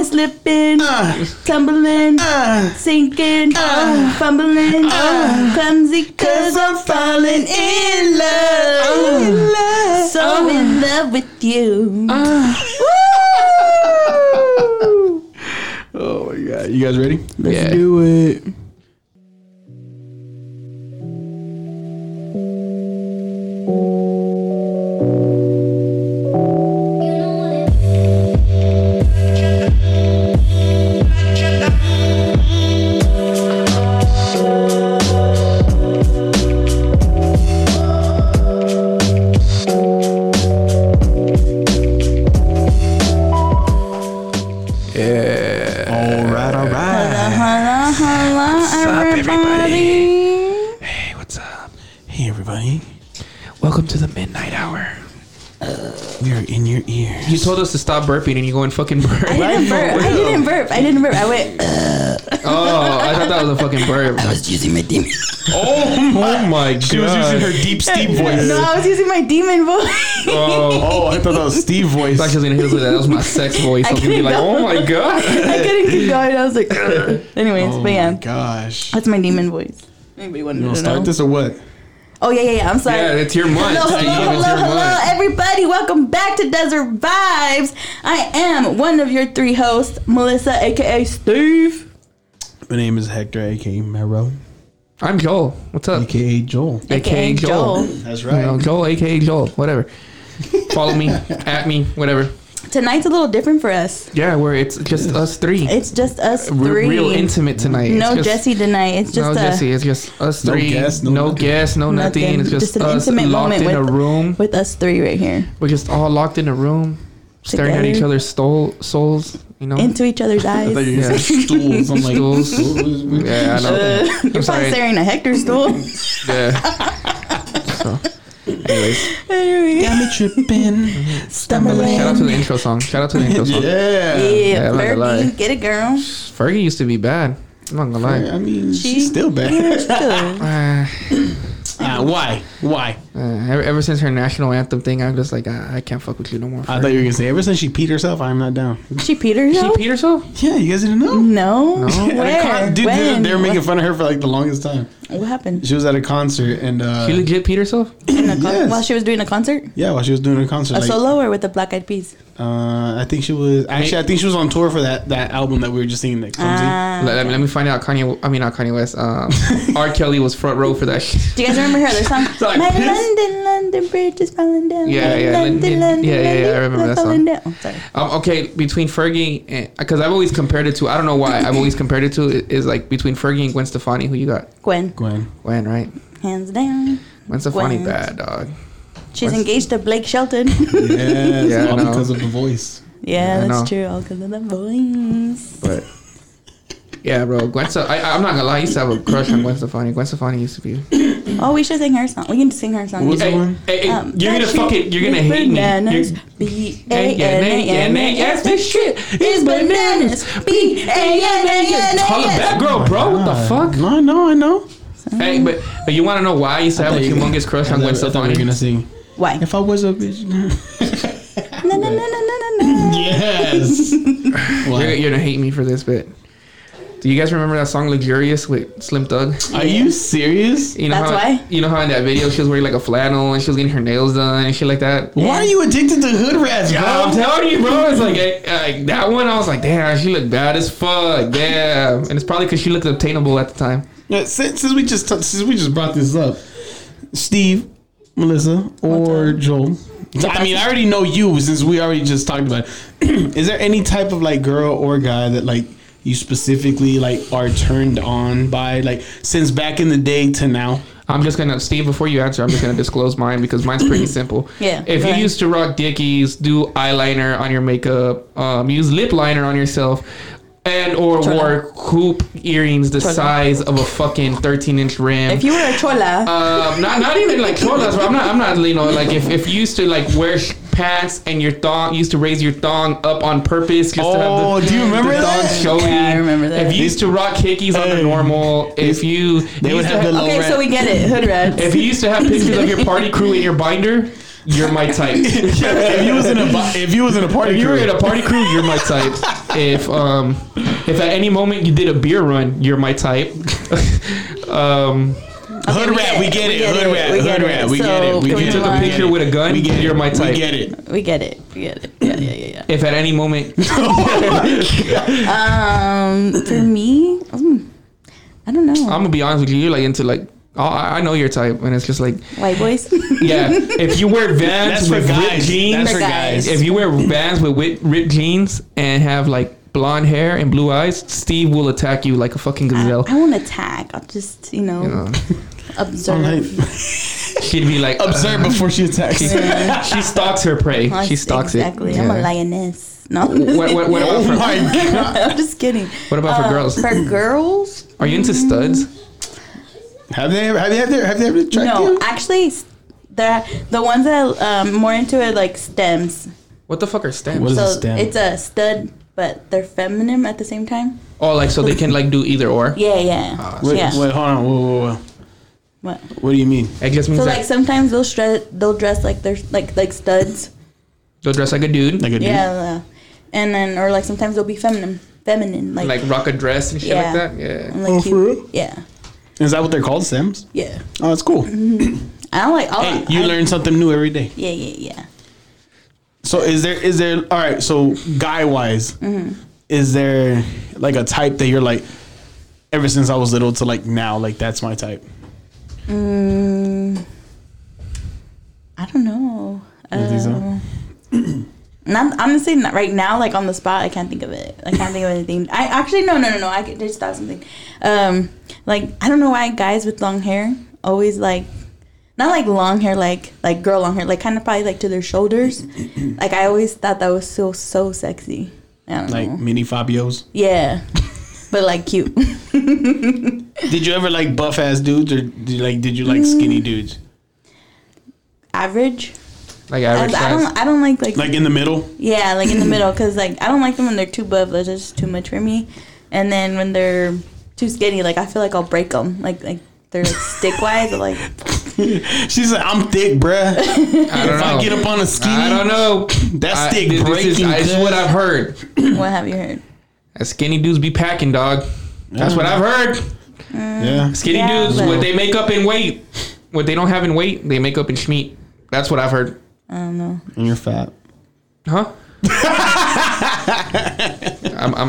I'm slipping, uh. tumbling, uh. sinking, uh. fumbling, clumsy cause I'm falling in love. in love. So oh. in love with you. Oh my god. You guys ready? Let's Yeah. do it. Your ears. You told us to stop burping and you go and fucking burp. I didn't burp. I didn't burp. I didn't burp. I went. Oh, I thought that was a fucking burp. I was using my demon. Oh, oh my god. She was using her deep Steve voice. No, I was using my demon voice. Oh. Oh, I thought that was Steve voice. I thought she was gonna hit us with that. That was my sex voice. I was gonna be like, oh my god. I couldn't keep going. I was like, Ugh. anyways, oh but yeah, my gosh. that's my demon voice. Anybody want to to know? start this or what? Oh yeah, yeah, yeah. I'm sorry. Yeah, it's your month. Hello, Steve. hello, It's hello, hello, everybody. Welcome back to Desert Vibez. I am one of your three hosts, Melissa, aka Steve. My name is Hector, aka Mero, I'm Joel. What's up? aka Joel. AKA Joel. That's You know, Joel, aka Joel. Whatever. Follow me, at me, whatever. Tonight's a little different for us. Yeah, where it's just us three. It's just us Re- three. real intimate tonight. No just- Jesse tonight. It's just no Jesse. It's just us No three. guests, no no nothing. guests, no nothing. nothing. It's just, an us intimate locked moment in a with, room. with us three right here, We're just all locked in a room, staring at each other's soul, souls. You know. into each other's eyes. I you were Yeah. gonna say stools. I'm like, Stools. stools. yeah, I know. Uh, you're probably staring at Hector's stool. Yeah. so, anyways, anyway, Got me tripping. stumbling. shout out to the intro song. Shout out to the intro song. Yeah. Yeah, Yeah, I'm not gonna lie. Fergie, get it, girl. Fergie used to be bad. I'm not gonna lie. I mean, She- she's still bad. Still. Uh, Ah, why? Why? uh, ever, ever since her national anthem thing, I'm just like, I, I can't fuck with you no more. I thought you were gonna say ever since she peed herself, I'm not down. She Peter she peed herself. Yeah, you guys didn't know. No. No. At Where? con- dude, they, when? they were making fun of her for like the longest time. What happened? She was at a concert and uh, She legit peed herself. In a con- Yes. While she was doing a concert? yeah, while she was doing a concert, A like, solo or with the Black Eyed Peas? uh, I think she was actually I think she was on tour for that that album that we were just singing, like clumsy. Ah. Let, let me find out. Kanye. I mean, not Kanye West. Um, R. Kelly was front row for that. Do you guys remember her other song? like My piss. London, London bridge is falling down. Yeah, My yeah, London, London- London, yeah, yeah, yeah, I remember that falling song. down. Oh, sorry. Um, okay, between Fergie and because I've always compared it to. I don't know why. I've always compared it to is like between Fergie and Gwen Stefani. Who you got? Gwen, Gwen. Gwen, right? hands down. Gwen Stefani, Gwen. bad dog. She's What's- engaged to Blake Shelton. Yes, Yeah, all know. because of the voice. yeah, I that's know. true. All because of the voice. But yeah, bro, Gwen. Ste- I, I'm not gonna lie. I used to have a crush on Gwen Stefani. Gwen Stefani used to be. Oh, we should sing her song. We can sing her song. What was Hey, the one? hey, hey, Um, you're gonna that fuck shit. You're gonna is hate me. bananas. You're- B A N A N A S. This shit is is bananas. B A N A N A Call it S. back, girl, bro. What the fuck? No, I know, I know. Hey, but, but you want to know why I used to have a thought you- humongous crush on Gwen thought- I thought you were gonna sing. Why? If I was a bitch. No, no, no, no, no, no, no. yes. You're, Why? you're gonna hate me for this, but do you guys remember that song "Luxurious" with Slim Thug? Are you serious? You know That's how why? you know how in that video she was wearing like a flannel and she was getting her nails done and shit like that. Why are you addicted to hood rats, bro? Yeah, I'm telling you, bro. It's like, eh, like that one. I was like, damn, she looked bad as fuck. Damn, and it's probably because she looked obtainable at the time. Yeah, since, since we just t- since we just brought this up, Steve, Melissa, or Joel. I mean, I already know you since we already just talked about. It. Is there any type of like girl or guy that like you specifically like are turned on by like since back in the day to now? I'm just gonna, Steve. Before you answer, I'm just gonna disclose mine because mine's pretty simple. Yeah, If you ahead. used to rock Dickies, do eyeliner on your makeup, um, use lip liner on yourself, and or Chola. wore hoop earrings the Chola. size of a fucking 13 inch rim. If you were a chola, um, not not even like cholas. but I'm not. I'm not. You know, like if, if you used to like wear sh- pants and your thong, you used to raise your thong up on purpose just to have Oh, the, do you remember the thong that? showing. Yeah, I remember that. If you used to rock hickeys under Hey. normal, if you They would used to have the low okay, rat. so we get it. Hood rats. if you used to have pictures of your party crew in your binder, you're my type. if you was in a bu- if you was in a party If you were in a party crew, you're my type. if um if at any moment you did a beer run, you're my type. um, Hood we rat, get we it, get we it. get Hood it, rat, we hood get it. rat. We get it. We get took it. a picture with a gun, We get it. you're my type. We get it. We get it. We get it. Yeah, yeah, yeah, if at any moment. Um, for me, mm, I don't know. I'm gonna be honest with you, you're like into like. Oh, I I know your type, and it's just like, White boys. yeah. If you wear Vans That's for with ripped guys. jeans, That's for For guys. guys. if you wear Vans with whip- ripped jeans and have like blonde hair and blue eyes, Steve will attack you like a fucking I, gazelle. I won't attack. I'll just, you know, You know, observe. Alright. she'd be like, Observe before she attacks. Yeah. she stalks her prey. Well, She stalks exactly. it. I'm a lioness. No, What, what, what Oh my god. I'm just kidding. what about for Uh, girls? For girls, Are you into studs? Have they ever? Have they? Have they? Have they ever tried no. you? Actually, the the ones that um more into it like stems. What the fuck are stems? What is so a stem? it's a stud, but they're feminine at the same time. Oh, like so they can like do either or. Yeah, yeah, Ah, Wait, yeah. wait, hold on. Whoa, whoa, whoa. What? What do you mean? It just means So that like sometimes they'll dress they'll dress like they're like like studs. they'll dress like a dude, Like a dude? Yeah, and then or like sometimes they'll be feminine, feminine like like rock a dress and shit Yeah. like that. Yeah. and, like Oh, cute. for real? Yeah, Is that what they're called? Sims? yeah. Oh, that's cool. I don't like. I'll, Hey, you I, learn something new every day. Yeah, yeah, yeah. So is there is there all right? So guy wise, Mm-hmm. is there like a type that you're like ever since I was little to like now like that's my type? Mm, I don't know. You think so? Uh, not honestly, not right now. Like on the spot, I can't think of it. I can't think of anything. I actually no, no, no, no. I could just thought something. Um, like I don't know why guys with long hair always like, not like long hair, like like girl long hair, like kind of probably like to their shoulders. like I always thought that was so so sexy. I don't Like know. mini Fabios? Yeah, but like cute. Did you ever like buff ass dudes or did you like did you like Mm. skinny dudes? Average. Like I, average I size. don't. I don't like like Like in the middle? Yeah, like in the middle, cause like I don't like them when they're too buff. That's just too much for me. And then when they're too skinny, like I feel like I'll break them. Like like they're like stick wise, or like She's like, I'm thick, bruh. I don't if know. I get up on a skinny, I don't know. That I- stick this, this is, breaking this is good. what I've heard. what have you heard? That skinny dudes be packing, dog. That's what I've heard. Mm. Yeah. Skinny Yeah, dudes, but- what they make up in weight, what they don't have in weight, they make up in schmeat. That's what I've heard. I don't know. And you're fat. Huh? I'm, I'm,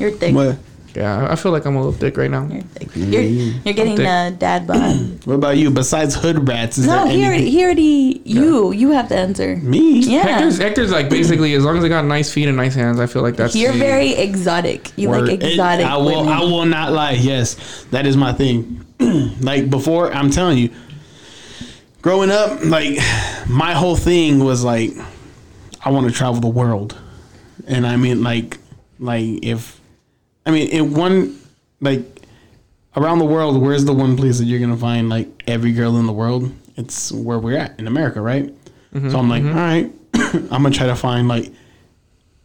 You're thick. What? Yeah, I feel like I'm a little thick right now. You're thick. You're you're getting thick. uh, dad bod. What about you? Besides hood rats, is no, there he already, anything? he already. You you have to answer. Me? Yeah. Hector's, Hector's like basically as long as I got nice feet and nice hands, I feel like that's You're very exotic. You Word. like It- exotic I will. women. I will not lie. Yes, that is my thing. like before, I'm telling you, growing up, like my whole thing was like, I want to travel the world, and I mean, like, like if, I mean, in one, like, around the world, where's the one place that you're gonna find like every girl in the world? It's where we're at in America, right? Mm-hmm, so I'm like, all right, I'm gonna try to find like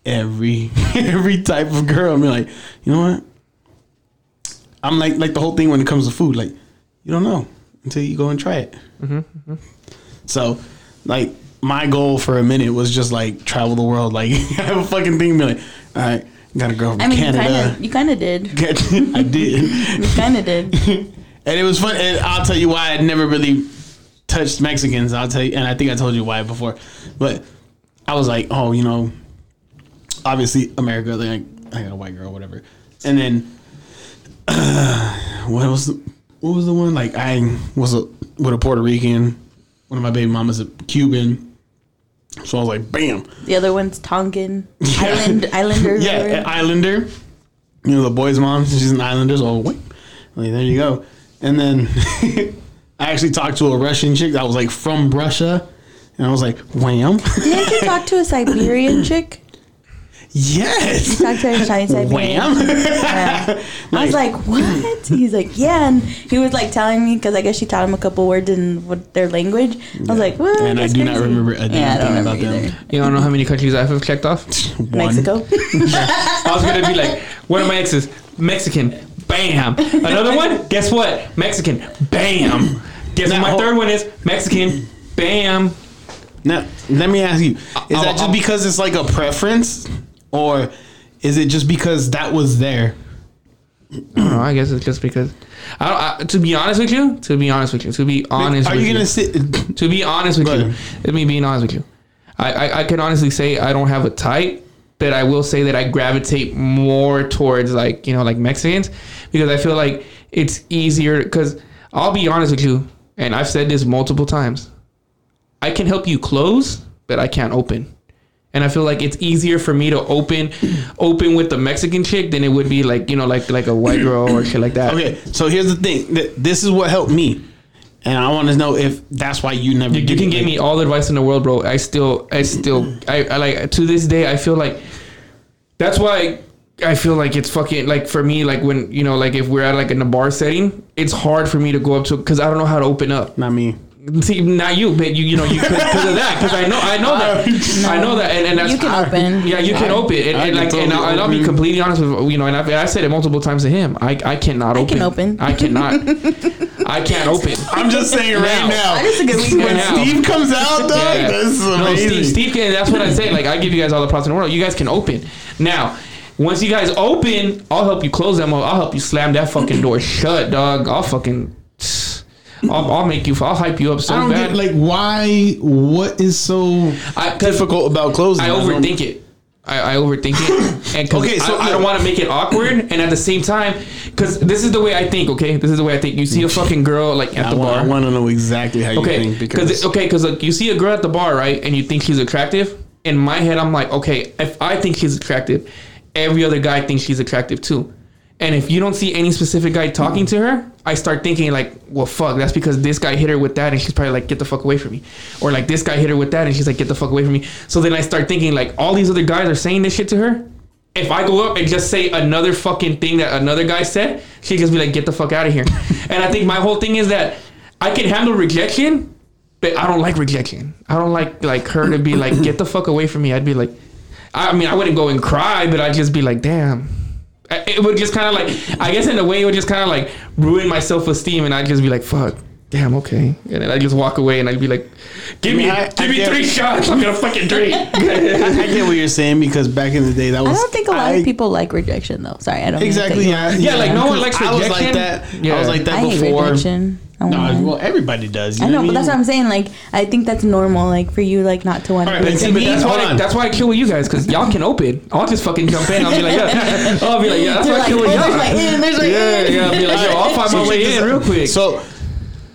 every every type of girl. I'm like, you know what? I'm like like the whole thing when it comes to food. Like, you don't know until you go and try it. Mm-hmm, mm-hmm. So, like, my goal for a minute was just like travel the world. Like, have a fucking thing. Be like, all right, got a girl from I mean, you kind Canada. of you kind of did. I did, You kind of did. and it was fun. And I'll tell you why I never really touched Mexicans. I'll tell you, and I think I told you why before. But I was like, oh, you know, obviously America. Like, I got a white girl, whatever. And then, what was the, what was the one? Like, I was a, with a Puerto Rican. One of my baby mamas a Cuban. So I was like, bam. The other one's Tongan Island Islander. Yeah, Islander. You know the boy's mom. She's an Islander. So wait, like, there you go. And then I actually talked to a Russian chick that was like from Russia, and I was like, wham, Didn't you talk to a Siberian chick? Yes, Talk to a Chinese Siberian. wham. Yeah. I was like, what? He's like, yeah. And he was like telling me, because I guess she taught him a couple words in what, their language. I was like, what? And I That's do not remember a damn Yeah, I don't thing remember about them. You don't know how many countries I have checked off? One. Mexico. I was gonna be like, one of my exes, Mexican, bam. Another one, guess what? Mexican, bam. Guess what my hold- third one is? Mexican, bam. Now, let me ask you: Is I'll- that just I'll- because it's like a preference, or Is it just because that was there? I. I guess it's just because. I, don't, I, to be honest with you, to be honest with you, to be honest, Are with you gonna you, sit? to be honest with you, let me being honest with you. I, I, I can honestly say I don't have a type, but I will say that I gravitate more towards like you know like Mexicans because I feel like it's easier. Because I'll be honest with you, and I've said this multiple times. I can help you close, but I can't open. And I feel like it's easier for me to open, open with the Mexican chick than it would be like you know like like a white girl or shit like that. Okay, so here's the thing. This is what helped me, and I want to know if that's why you never. You, you can give me all the advice in the world, bro. I still, I still, I, I like to this day. I feel like that's why I feel like it's fucking like for me, like when you know, like if we're at like in a bar setting, it's hard for me to go up to because I don't know how to open up. Not me. See, not you, but you, you know, you because of that. Because I know, I know that, I know that, and, and that's You can open. Yeah, you can open, and, I and can like, and totally I'll, and I'll be completely honest with you know, and I've, I said it multiple times to him. I, I cannot open. can open. I cannot. I can't open. I'm just saying right Now. now. I just a good week when now. Steve comes out, dog, Yeah. this is No, amazing. Steve, Steve can. That's what I say. Like I give you guys all the props in the world. You guys can open. Now, once you guys open, I'll help you close that. I'll help you slam that fucking door shut, dog. I'll fucking. I'll, I'll make you. I'll hype you up so I don't bad. get like why. What is so I, difficult about closing? I overthink it. I, I overthink it, and Okay, so I, I don't want to make it awkward, and at the same time, because this is the way I think. Okay, this is the way I think. You see a fucking girl like at I the want, bar. I want to know exactly how you Okay, think because because okay, because like you see a girl at the bar, right, and you think she's attractive. In my head, I'm like, okay, if I think she's attractive, every other guy thinks she's attractive too. And if you don't see any specific guy talking to her, I start thinking like, well, fuck, that's because this guy hit her with that, and she's probably like, get the fuck away from me, or like this guy hit her with that, and she's like, get the fuck away from me. So then I start thinking like, all these other guys are saying this shit to her. If I go up and just say another fucking thing that another guy said, she'd just be like, get the fuck out of here. and I think my whole thing is that I can handle rejection, but I don't like rejection. I don't like like her to be like, get the fuck away from me. I'd be like, I mean, I wouldn't go and cry, but I'd just be like, damn. I- It would just kind of like, I guess in a way, it would just kind of like ruin my self esteem, and I'd just be like, fuck. Damn, okay. And then I'd just walk away and I'd be like, give me, I- give I me get- three shots. I'm going to fucking drink. I, I get what you're saying because back in the day that was. I don't think a lot I- of people like rejection though. Sorry, I don't. mean to cut Exactly. you Yeah. Yeah, like, no one because likes I was like that. Yeah. I was like that I hate before. rejection. I No, won't lie. well, everybody does. You I know, what but that's what I'm saying. Like, I think that's normal. Like for you, like not to want All to. right, be see, But that's why, on. that's why I kill with you guys because y'all can open. I'll just fucking jump in. I'll be like, yeah. I'll be like, yeah. That's why I like, chill oh, with there's y'all. my in, there's my Yeah, in. yeah. I'll be like, yo, I'll find my way in real quick. So.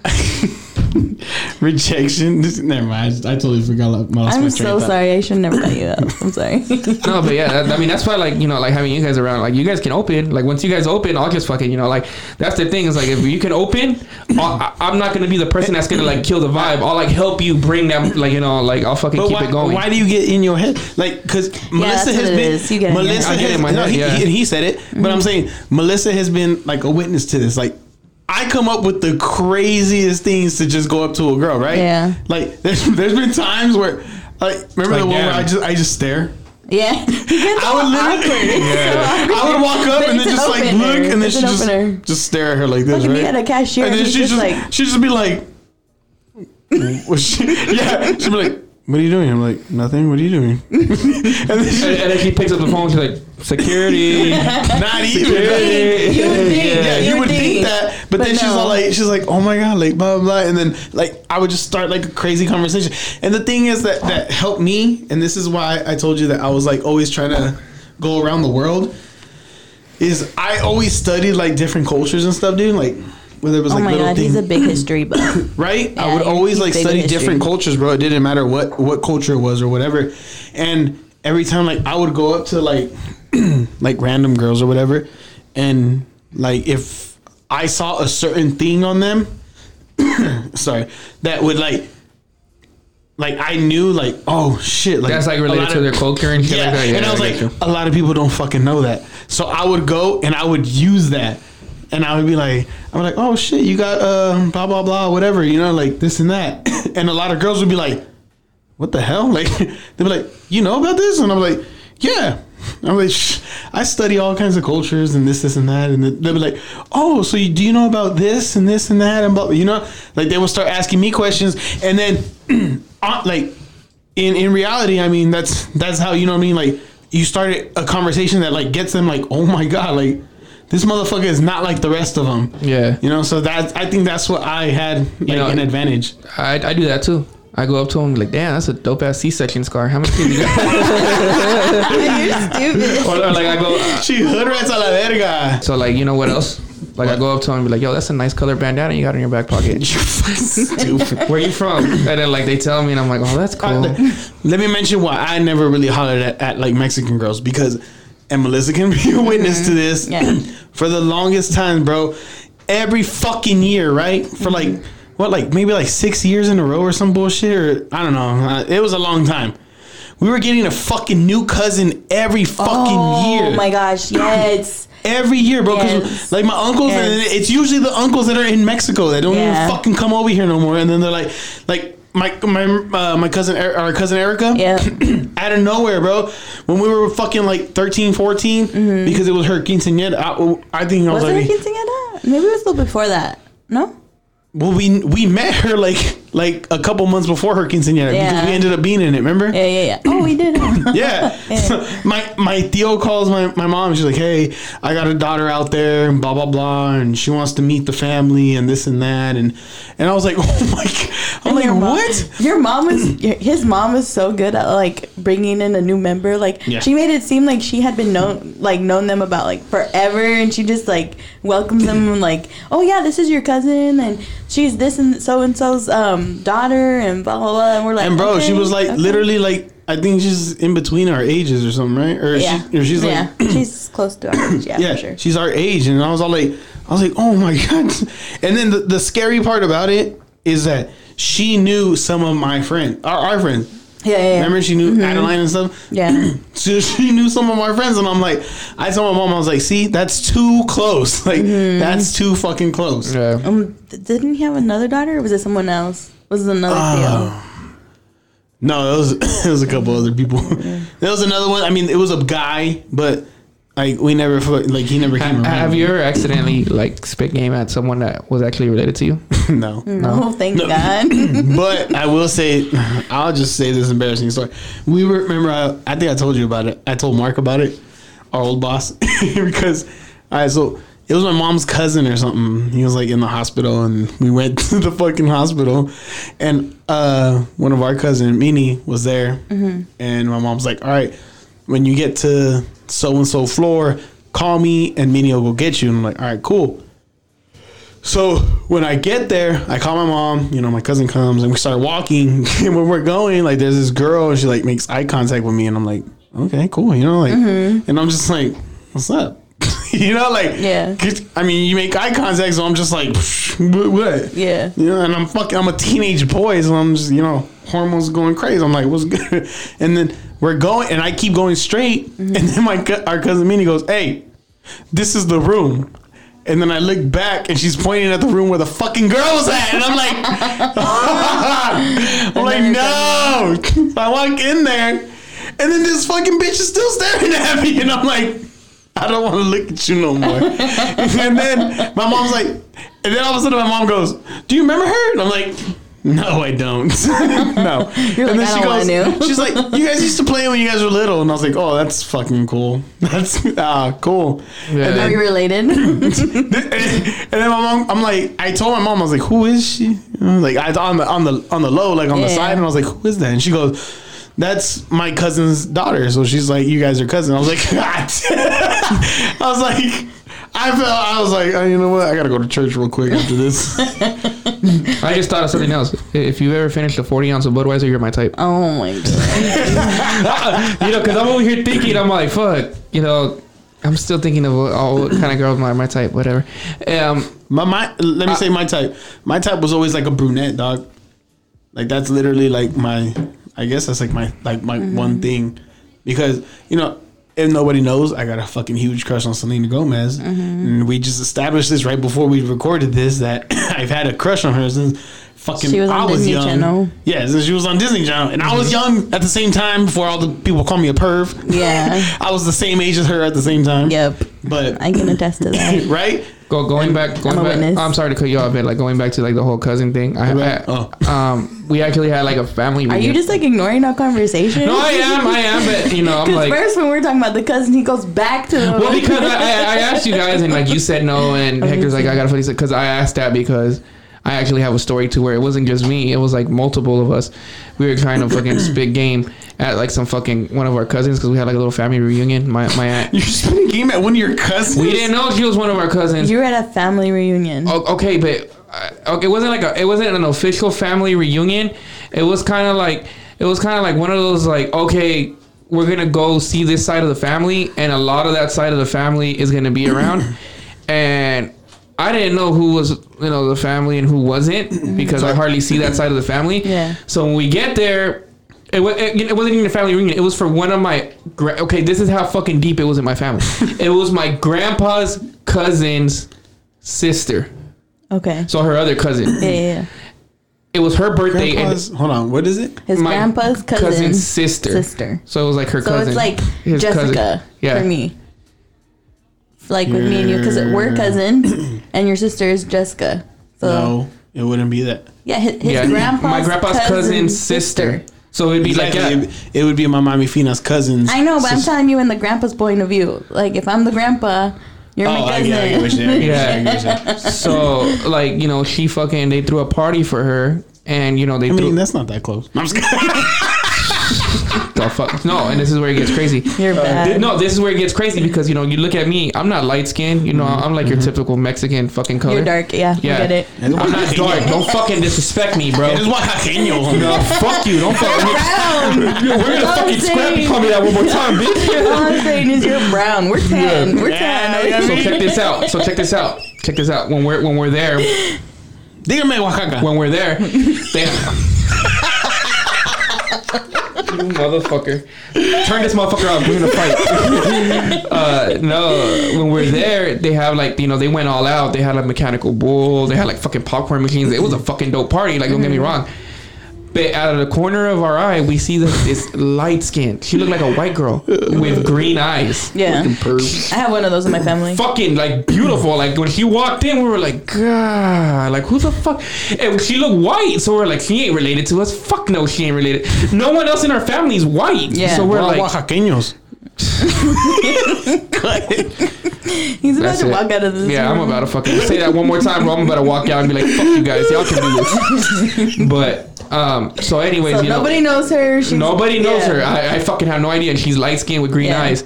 Rejection. Never mind. I, totally forgot my lost my I'm train so thought. sorry. I should never cut you up. I'm sorry. No, but yeah, that- I mean that's why like you know like having you guys around like you guys can open like once you guys open I'll just fucking you know like that's the thing is like if you can open I'll, I- I'm not gonna be the person that's gonna like kill the vibe I'll like help you bring them like you know like I'll fucking But keep why, it going. why do you get in your head? Like, because Melissa has been. You get Melissa head. I get has, in my no, head, he, yeah. he, he said it, but I'm mm-hmm. saying Melissa has been like a witness to this. Like, I come up with the craziest things to just go up to a girl, right? Yeah. Like, there's there's been times where, like, remember Like, the one where. I just I just stare. yeah. I would literally, I would walk up and then it's an just like opener. look, and then It's she an just opener. just stare at her like this, Fucking right? me at a cashier, and then she just just like- she just be like, was she, yeah, she'd be like, "What are you doing?" I'm like, "Nothing. What are you doing?" and then she, and then she picks up the phone she's like security not even. You would think. Yeah, you would think think. that, but, But then she's all like, she's like, oh my god, like blah blah blah, and then like I would just start like a crazy conversation. And the thing is that that helped me, and this is why I told you that I was like always trying to go around the world. Is I always studied like different cultures and stuff, dude. Like whether it was Oh like my little god, things, he's a big history buff. right? I would always like study with different cultures, bro. It didn't matter what what culture it was or whatever. And every time like I would go up to like like random girls or whatever, and like if I saw a certain thing on them, sorry, that would like like I knew like oh shit like that's like related to of- their culture and shit yeah, like that yeah and I was get like, you. a lot of people don't fucking know that. So I would go and I would use that, and I would be like, I'm like, oh shit, you got uh blah blah blah whatever, you know, like this and that. And a lot of girls would be like, what the hell? Like they'd be like, you know about this? And I'm like, yeah. I'm like, Shh, I study all kinds of cultures and this, this, and that. And they'd be like, oh, so you, do you know about this and this and that? And blah, you know, like they would start asking me questions. And then, uh, like, in, in reality, I mean, that's that's how, you know what I mean? Like, you started a conversation that like gets them like, oh my god, like this motherfucker is not like the rest of them. Yeah. You know, so that I think that's what I had like know, an advantage. I, I do that too. I go up to him like, damn, that's a dope ass C section scar. How much kids you got? You're stupid. or, or like I go, uh, She hood rats a la verga. so like you know what else? Like I go up to him and be like, yo, that's a nice color bandana you got in your back pocket. You fucking stupid. Where you from? And then like they tell me and I'm like, oh, that's uh, cool. Let me mention why I never really hollered at, at like Mexican girls because, and Melissa can be a witness to this. Yeah. For the longest time, bro, every fucking year, right? For like what, like maybe like six years in a row or some bullshit, or I don't know. Uh, it was a long time. We were getting a fucking new cousin every fucking Oh year. Oh my gosh, yes. Every year, bro. Because Yes. like my uncles, and it's usually the uncles that are in Mexico that don't Yeah. even fucking come over here no more. And then they're like, like my my uh, my cousin, Er- our cousin Erica, Yeah. out of nowhere, bro. When we were fucking like 13, 14, because it was her quinceañera. I, I think I was, Was it like, a quinceañera? Maybe it was a little before that. No? well, we we met her like like a couple months before her quinceañera because we ended up being in it. Remember? Yeah, yeah, yeah. Oh, we did. huh? Yeah. my my Theo calls my, my mom. She's like, "Hey, I got a daughter out there, and blah blah blah, and she wants to meet the family and this and that." And and I was like, "Oh my!" God. I'm like, Your mom- "What?" Your mom is his mom is so good at like bringing in a new member. Like Yeah. she made it seem like she had been known like known them about like forever, and she just like welcomes them and like, oh yeah, this is your cousin, and she's this and so and so's um daughter, and blah blah blah. And we're like, And bro, she was like okay. literally like I think she's in between our ages or something, right? Or yeah, she, or she's like yeah, she's close to our age, yeah, yeah, for sure. she's our age, and I was all like, I was like, oh my god. And then the, the scary part about it is that she knew some of my friends, our, our friends. Yeah, yeah, yeah. Remember, she knew Adeline and stuff. Yeah. So she knew some of my friends, and I'm like, I told my mom, I was like, see, that's too close. Like, Mm-hmm. that's too fucking close. yeah. Um, didn't he have another daughter, or was it someone else? Ah. Was it another Oh. No, it was it was a couple other people. There was another one. I mean, it was a guy, but like we never like he never came Ha- Have you ever accidentally like spit game at someone that was actually related to you? no. deal? No, thank No. God. but I will say, I'll just say this embarrassing story. We were remember. I, I think I told you about it. I told Mark about it, our old boss, because all right. So it was my mom's cousin or something. He was like in the hospital, and we went to the fucking hospital, and uh, one of our cousin Minnie was there, and my mom's like, "All right, when you get to so and so floor, call me, and Minnie will go get you." And I'm like, "All right, cool." So when I get there, I call my mom. You know, my cousin comes and we start walking. And when we're going, like, there's this girl. And she like makes eye contact with me, and I'm like, okay, cool. You know, like, and I'm just like, what's up? you know, like, yeah. I mean, you make eye contact, so I'm just like, what? Yeah. You know, and I'm fucking. I'm a teenage boy, so I'm just, you know, hormones going crazy. I'm like, what's good? And then we're going, and I keep going straight, mm-hmm. and then my our cousin Minnie goes, hey, this is the room. And then I look back and she's pointing at the room where the fucking girl was at. And I'm like, I'm like, no. I walk in there and then this fucking bitch is still staring at me. And I'm like, I don't want to look at you no more. and then my mom's like, and then all of a sudden my mom goes, do you remember her? And I'm like, no, I don't. no. You're and like, "I don't wanna she's like, you guys used to play when you guys were little. And I was like, oh, that's fucking cool. That's ah, cool. Yeah. And Are we then, related? and then my mom, I'm like, I told my mom, I was like, who is she? Like I on the on the on the low, like on the side, and I was like, who is that? And she goes, that's my cousin's daughter. So she's like, you guys are cousins. I was like, I was like, I felt, I was like, oh, you know what? I gotta go to church real quick after this. I just thought of something else. If you've ever finished a 40 ounce of Budweiser, you're my type. oh my god. you know, because I'm over here thinking, I'm like, fuck, you know, I'm still thinking of all what kind of girls my my type, whatever. Um, My, my let me say my type. My type was always like a brunette dog. Like that's literally like my. I guess that's like my like my mm-hmm. one thing, because you know if nobody knows, I got a fucking huge crush on Selena Gomez, mm-hmm. and we just established this right before we recorded this that I've had a crush on her since fucking She was on I was Disney young. Channel. Yeah, since she was on Disney Channel, and I was mm-hmm. young at the same time before all the people call me a perv. Yeah. I was the same age as her at the same time. Yep. But I can attest to that. right? Go going back, going I'm a back. witness. I'm sorry to cut you off, but like going back to like the whole cousin thing. I, Right. I Oh. um, we actually had like a family. Are you just like ignoring our conversation? No, I am. I am. But you know, I'm Because like. first, when we are talking about the cousin, he goes back to the. Well, because I, I, I asked you guys and like you said no, and Oh, Hector's like I got a funny because I asked that because I actually have a story to where it wasn't just me; it was like multiple of us. We were trying to fucking spit game at like some fucking one of our cousins because we had like a little family reunion. My my aunt. You're spinning game at one of your cousins. We didn't know she was one of our cousins. you were at a family reunion. O- Okay, but uh, okay, it wasn't like a, it wasn't an official family reunion. It was kind of like it was kind of like one of those like okay, we're gonna go see this side of the family, and a lot of that side of the family is gonna be around, and I didn't know who was you know the family and who wasn't because I hardly see that side of the family. Yeah. So when we get there. It, wa- it, it wasn't even a family reunion. It was for one of my. Gra- okay, this is how fucking deep it was in my family. it was my grandpa's cousin's sister. Okay. So her other cousin. Yeah, yeah, yeah. It was her birthday Grandpa's, hold on, what is it? His My grandpa's cousin, cousin's sister. Sister. So it was like her So cousin. it's like His Jessica cousin. Yeah. for me. Like with me and you, because we're cousins, and your sister is Jessica. So No, it wouldn't be that. yeah, his, his yeah, grandpa's my grandpa's cousin's sister. So it'd be Exactly. like yeah. It, it would be my mommy Fina's cousins. I know, but I'm telling you in the grandpa's point of view. Like if I'm the grandpa, you're Oh, my I cousin. get, I get what you're saying. I Yeah. what you're saying, I get what you're saying. So like you know she fucking they threw a party for her and you know they I mean, that's not that close. I'm just kidding. the fuck no and this is where it gets crazy. You're uh, bad. Th- No, this is where it gets crazy because you know you look at me. I'm not light skinned. You know mm-hmm. I'm like your mm-hmm. typical Mexican fucking color. You're dark. Yeah, Yeah, I get it. And I'm not dark. Don't fucking disrespect me, bro. It is Oaxaqueño. No, fuck you. Don't fuck me. Brown. We're gonna I'm fucking scrap saying- you. Call me that one more time, bitch. All I'm saying is you're brown. We're tan. We're tan. Yeah, So check this out. So check this out. Check this out. When we're when we're there, Dígame Oaxaca. when we're there, they. You motherfucker! Turn this motherfucker off. We're gonna fight. uh, no, when we're there, they have like you know they went all out. They had like mechanical bull. They had like fucking popcorn machines. It was a fucking dope party. Like don't get me wrong. But out of the corner of our eye, we see this, this light skin. She looked like a white girl with green eyes. Yeah, I have one of those in my family. fucking like beautiful. Like when she walked in, we were like, God, like who the fuck? And she looked white, so we're like, she ain't related to us. Fuck no, she ain't related. No one else in our family is white. Yeah. So we're We're all like, Oaxaqueños. He's about That's to it. walk out of this. yeah, I'm about to fucking say that one more time, bro. I'm about to walk out and be like, fuck you guys, y'all can do this. But um, so anyways, So you know, nobody knows her. She's, Nobody knows yeah. her. I, I fucking have no idea. And she's light skinned with green Yeah. eyes.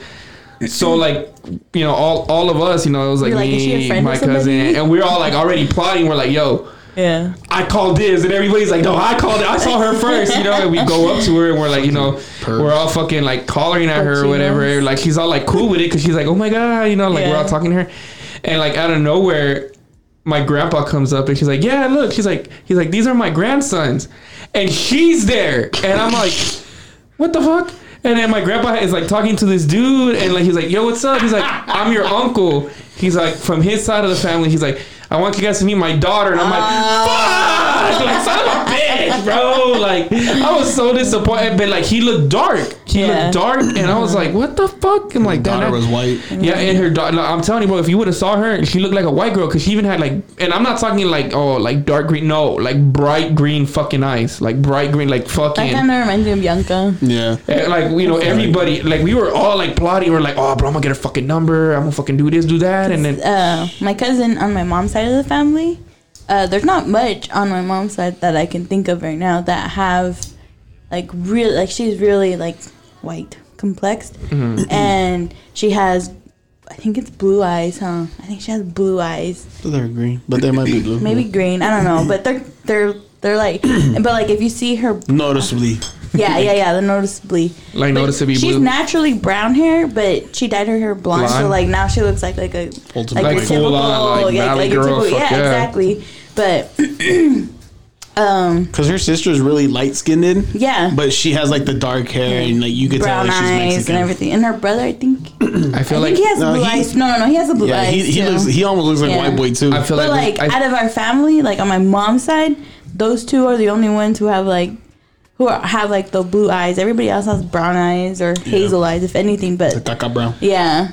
So like, you know, all all of us, you know, it was like like, is she a me, friend my cousin, and we're all like already plotting. We're like, yo, Yeah. I called this, and everybody's like, no, I called it. I saw her first, you know. And we go up to her, and we're like, you know, we're all fucking like hollering at her or Cochinos. whatever. Like she's all like cool with it because she's like, oh my god, you know, like we're all talking to her, and like out of nowhere, my grandpa comes up and she's like, yeah, look, she's like, he's like, these are my grandsons, and she's there, and I'm like, what the fuck? And then my grandpa is like talking to this dude, and like he's like, "Yo, what's up?" He's like, "I'm your uncle." He's like, from his side of the family. He's like, "I want you guys to meet my daughter." And I'm like, ah. "Fuck!" Like, son of a bitch, bro. Like, I was so disappointed. But like, he looked dark. He Yeah. looked dark, and I was like, "What the fuck?" I'm like, Daughter that- was white. yeah, and her daughter. I'm telling you, bro. If you would have saw her, she looked like a white girl because she even had like, and I'm not talking like oh like dark green, no, like bright green fucking eyes, like bright green, like fucking. That fucking. kind of reminds me of Bianca. Yeah. Eh, Like you know, everybody like we were all like plotting. We're like, oh, bro, I'm gonna get her fucking number. I'm gonna fucking do this, do that, and then Uh, my cousin on my mom's side of the family, uh, there's not much on my mom's side that I can think of right now that have like really like she's really like white complexed, Mm-hmm. and she has. I think it's blue eyes, huh? I think she has blue eyes. They're green, but they might be blue. Maybe green. I don't know, but they're they're they're like. but like if you see her, Noticeably. yeah, yeah, yeah, they're noticeably like But noticeably she's blue. naturally brown hair, but she dyed her hair blonde, so like now she looks like like a Ultimate like, Like a typical, on, like, yeah, valley like a girl, typical, yeah, yeah. exactly. But um, Because her sister is really light skinned, yeah, but she has like the dark hair and like you could brown tell like, she's eyes Mexican. and everything. And her brother, I think, I feel I like think he has No, blue he- eyes. No, no, no, he has the blue Yeah, eyes. he, he too. looks. He almost looks like Yeah. a white boy too. I feel but like, like I, out of our family, like on my mom's side, those two are the only ones who have like who are, have like the blue eyes. Everybody else has brown eyes or hazel eyes, if anything. But Caca brown. yeah,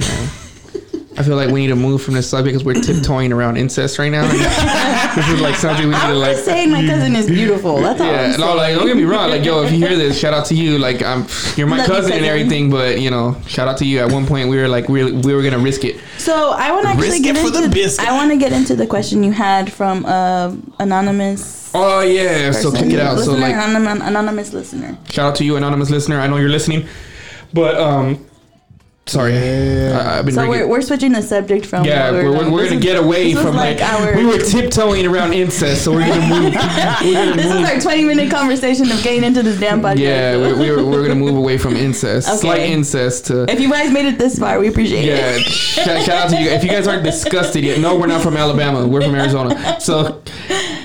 I feel like we need to move from this subject because we're tiptoeing around incest right now. this is like something we need to I'm like. just saying my cousin is beautiful. That's all I'm Yeah, saying. no, like don't get me wrong. Like, yo, if you hear this, shout out to you. Like, I'm you're my Love you, cousin and everything, but you know, shout out to you. At one point, we were like, we we were gonna risk it. So I want to actually Risk get it for the into. biscuit. I want to get into the question you had from uh, anonymous. Oh yeah, so person. check it out. So Listener, like, anonym, anonymous listener. shout out to you, anonymous listener. I know you're listening, but um, sorry, I, I've been So drinking- we're, we're switching the subject from. Yeah, what we're, we're, we're gonna is- get away from like, our. we were tiptoeing around incest, so we're gonna move. We're gonna this move is our 20 minute conversation of getting into this damn podcast. yeah, we're, we're, we're gonna move away from incest, Okay. slight incest to. If you guys made it this far, we appreciate Yeah, it. shout, shout out to you. If you guys aren't disgusted yet, no, we're not from Alabama. We're from Arizona. So,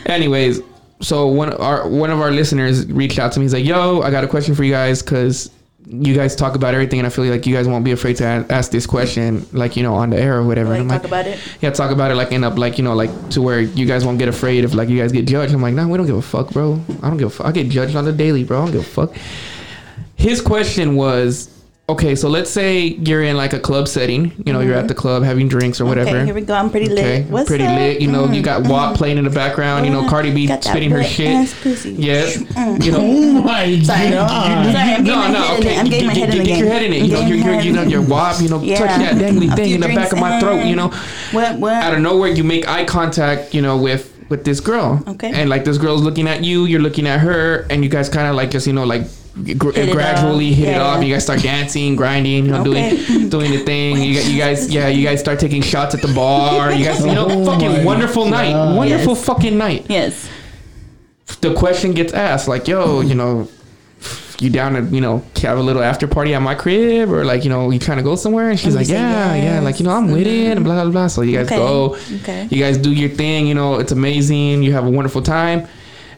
anyways, so one our one of our listeners reached out to me. He's like, "Yo, I got a question for you guys because you guys talk about everything, and I feel like you guys won't be afraid to ask this question, like you know, on the air or whatever." Like, I'm talk about it. yeah, talk about it like end up like you know like to where you guys won't get afraid if like you guys get judged. I'm like, nah, we don't give a fuck, bro. I don't give a fuck. I get judged on the daily, bro. I don't give a fuck. His question was, okay, so let's say you're in like a club setting. You know, you're at the club having drinks or whatever. Okay, here we go. I'm pretty lit. Okay, What's pretty up? lit. You know, you Mm, got. WAP playing in the background. You know, Cardi B spitting her shit. ass pussy. Yeah, Mm. you know. Oh my Sorry. god. Sorry, I'm getting No, my no, head in okay. it. I'm getting my Get- head in get- the get game. your head in it. You know, you're, you're, you know, your it. WAP. You know, Yeah. touch that dangly thing in the back of my throat. You know. What? What? out of nowhere you make eye contact you know with with this girl Okay. and like this girl's looking at you you're looking at her and you guys kind of like just you know like gr- Hit gradually hit it off. You guys start dancing grinding you know Okay. doing doing the thing. You, you guys yeah you guys start taking shots at the bar. You guys you know Oh fucking wonderful night. Wonderful Yes. fucking night. Yes. the question gets asked like yo you know you down to you know have a little after party at my crib? Or like you know you trying to go somewhere? And she's And like say yeah yeah like you know i'm uh-huh. with it and blah blah blah. So you guys Okay. go. Okay. you guys do your thing you know it's amazing. You have a wonderful time.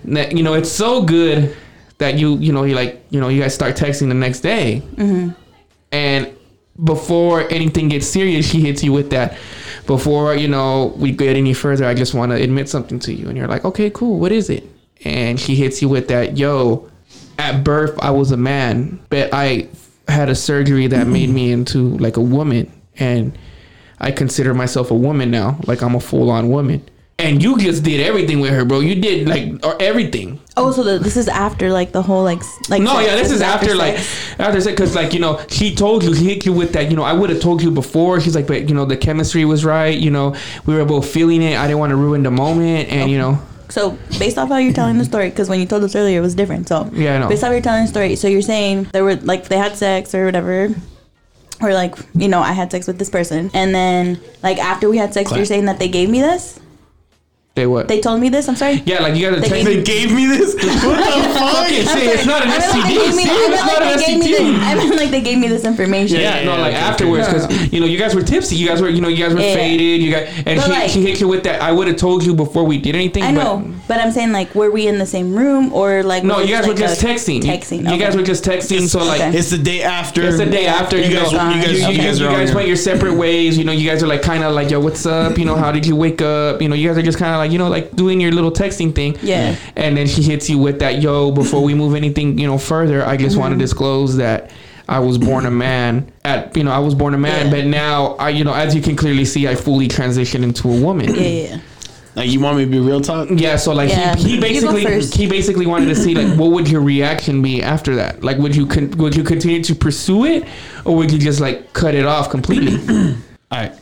You know it's so good that you you know you like you know you guys start texting the next day. Mm-hmm. and before anything gets serious she hits you with that. Before you know we get any further i just want to admit something to you. And you're like okay cool what is it? And she hits you with that yo at birth i was a man but i had a surgery that made me into like a woman. And i consider myself a woman now like i'm a full-on woman and you just did everything with her bro you did like or everything Oh, so the, this is after like the whole like like. no, yeah, this is after, like after sex because like you know she told you she hit you with that you know I would have told you before she's like but you know the chemistry was right you know we were both feeling it I didn't want to ruin the moment and you know So based off how you're telling the story, because when you told us earlier, it was different. So Yeah, I know. Based off how you're telling the story, so you're saying there were like they had sex or whatever. Or like you know, I had sex with this person, and then like after we had sex, you're saying that they gave me this. They what They told me this. I'm sorry. yeah like you gotta They gave They gave me this. What the fuck? Fucking say it's not an I meant like they STD gave me. See, I it's meant not an they this. STD I meant like they gave me this information. Yeah, no, Yeah, like okay, afterwards, okay. because you know you guys were tipsy. You guys were, you know, you guys were Yeah. faded. You guys, and But, she, like- she hit you with that. I would have told you before we did anything. I know, but I'm saying like, were we in the same room or like? No, you it guys were just a texting. You- Texting. You, guys were just texting. So like, It's the day after. It's the day after You you, guys- you guys- you, you guys you guys went your separate ways. You know, you guys are like kind of like, yo, what's up? You know, how did you wake up? You know, you guys are just kind of like, you know, like doing your little texting thing. Yeah. And then she hits you with that, yo, before we move anything, you know, further, I just want Mm-hmm. to disclose that I was born a man. At you know, I was born a man, Yeah. but now I, you know, as you can clearly see, I fully transitioned into a woman. Yeah, yeah, yeah. Like you want me to be real talk? Yeah, so like Yeah. he, he basically he basically wanted to see like what would your reaction be after that? Like would you con- would you continue to pursue it or would you just like cut it off completely? All right.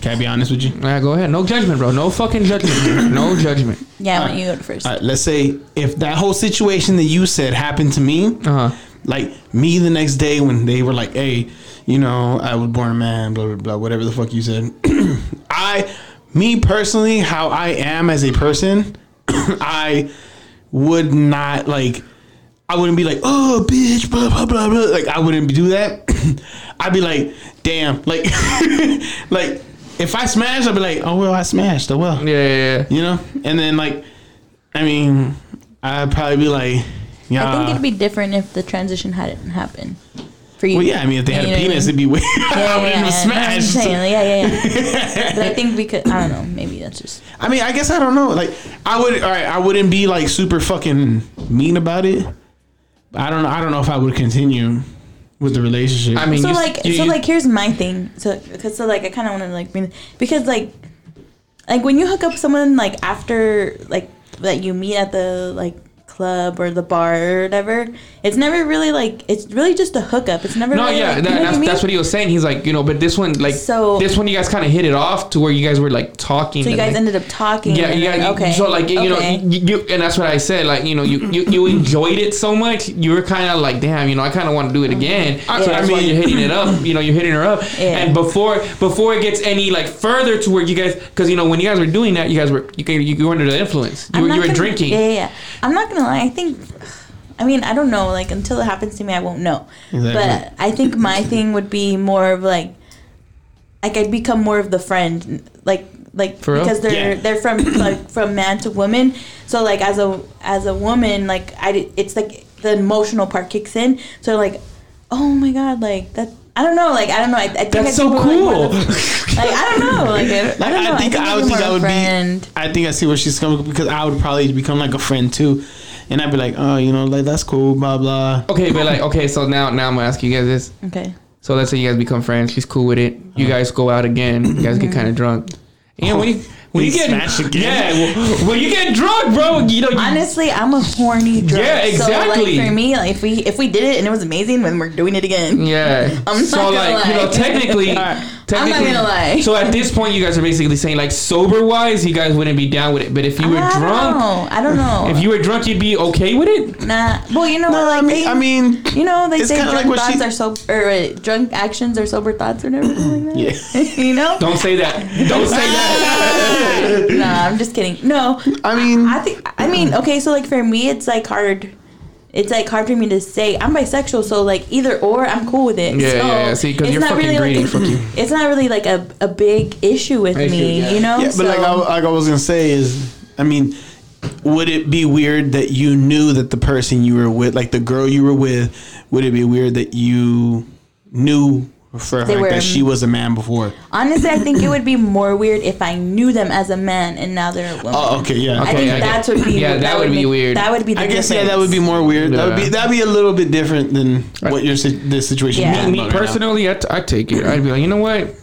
Can I be honest with you? yeah, go ahead. No judgment, bro. No fucking judgment. No judgment. Yeah, I want you to go first. All right. Let's say if that whole situation that you said happened to me, Uh huh. like me the next day when they were like, "Hey, you know, I was born a man," blah blah blah, whatever the fuck you said. I, me personally, how I am as a person, I would not like. I wouldn't be like, "Oh, bitch," blah blah blah blah. Like I wouldn't do that. I'd be like, "Damn," like, like if I smash, I'd be like, "Oh well, I smashed. Oh well." Yeah, yeah, yeah. You know, and then like, I mean, I'd probably be like, "Yeah." I think it'd be different if the transition hadn't happened for you. Well, yeah, I mean, if they had You a know what I penis, mean? it'd be way. Yeah, I yeah, wouldn't yeah, yeah. No, I'm smashed. saying, yeah, yeah, yeah. but I think because I don't know, maybe that's just I mean, I guess I don't know. Like, I would, all right, I wouldn't be like super fucking mean about it. I don't know. I don't know if I would continue with the relationship. I mean, so you, like you, so like here's my thing so because so like i kind of want to like bring because like like when you hook up someone like after like that you meet at the like club or the bar or whatever it's never really like it's really just a hookup it's never No, really, yeah, like, that, you know that's, what I mean? that's what he was saying. He's like, you know, but this one, like, So- this one, you guys kind of hit it off to where you guys were like talking. so you guys like, ended up talking yeah, yeah. you- okay So like, you Okay. know, you, you, and that's what I said. Like, you know, you you, you enjoyed it so much, you were kind of like, damn, you know, I kind of want to do it mm-hmm. again. So Yeah. that's why you're hitting it up. You know, you're hitting her up. Yeah. And before before it gets any like further to where you guys, because you know, when you guys were doing that, you guys were you you, you were under the influence. You I'm were you were gonna- drinking. Yeah, yeah, yeah. I'm not gonna lie. I think, I mean, I don't know. Like until it happens to me, I won't know. Exactly. But I think my thing would be more of like, like I'd become more of the friend, like like For real? because they're Yeah. they're from like from man to woman. So like as a as a woman, like I it's like the emotional part kicks in. So like, oh my god, like that. I don't know, like I don't know. I, I think That's I'd so be more like cool. the- Like I don't know, like I, I don't know. I think I, I'd think I would friend. be. I think I see where she's coming because I would probably become like a friend too, and I'd be like, oh, you know, like that's cool, blah blah. Okay, but like, okay, so now now I'm gonna ask you guys this. Okay. So let's say you guys become friends. She's cool with it. You uh-huh. guys go out again. You guys get kind of drunk. And when you when you get smash again. yeah well, when you get drunk, bro. You know you, Honestly, I'm a horny drunk. Yeah, exactly. So like for me, like if we if we did it and it was amazing, then we're doing it again. yeah. I'm not so gonna like you know lie. technically, Alright. technically. gonna lie. So at this point, you guys are basically saying like sober wise, you guys wouldn't be down with it. But if you were I drunk, know. I don't know. if you were drunk, you'd be okay with it. nah. Well, you know No, what? I Like, mean, they, I mean, you know, they say drunk like thoughts she- are sober, or uh, drunk actions are sober thoughts, or whatever. like that. yeah. you know. Don't say that. Don't say that. nah, I'm just kidding. No, I mean, I think. I mean, okay. So like for me, it's like hard. It's like hard for me to say. I'm bisexual, so like either or, I'm cool with it. Yeah, so yeah, yeah. See, 'cause it's you're not fucking greedy. Like, Fuck you. It's not really like a, a big issue with Issue, me, yeah. you know. yeah, but like I, like I was gonna say is, I mean, would it be weird that you knew that the person you were with, like the girl you were with, would it be weird that you knew for a They fact were- that she was a man before? Honestly, I think it would be more weird if I knew them as a man and now they're a oh, woman. Oh, okay, yeah. I Okay, think I get- that's would be yeah, that would be make- weird. That would be. The I guess yeah, that would be more weird. That would be that'd be a little bit different than what your si- this situation. Yeah. is Me about right now. personally, I, t- I take it. I'd be like, you know what?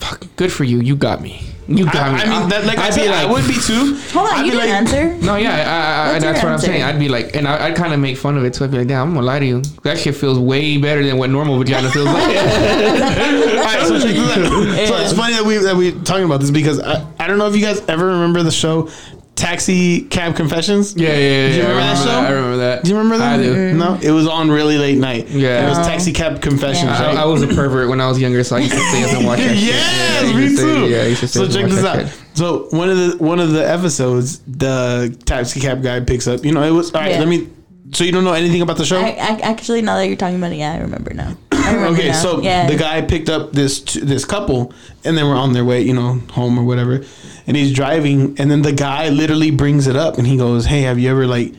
Fuck, good for you. You got me. You got me. I, I mean, that, like I I'd said, be like, I would be too. Hold on, I'd you didn't like, answer. No, yeah, I, I, I, that's your what I'm saying. I'd be like, and I, I'd kind of make fun of it. So I'd be like, damn, I'm gonna lie to you. That shit feels way better than what normal vagina feels like. All right, so check this out. So it's funny that we that we talking about this because I, I don't know if you guys ever remember the show Taxi Cab Confessions. yeah, yeah, yeah. Do you yeah, remember I that show? I remember that. Do you remember that? I do. No, it was on really late night. Yeah. it was Oh. Taxi Cab Confessions. Yeah. Right? I, I was a pervert when I was younger, so I used to stay up and watch that shit. yes, Yeah, me used to stay- too. Yeah, I used to stay so up and check watch this out. shit. So one of the one of the episodes, the taxi cab guy picks up. You know, it was all right. Yeah. Let me. So you don't know anything about the show? I, I actually now that you're talking about it, yeah, I remember now. Okay, now. so yeah. the guy picked up this this couple, and they were on their way, you know, home or whatever. And he's driving, and then the guy literally brings it up, and he goes, "Hey, have you ever like,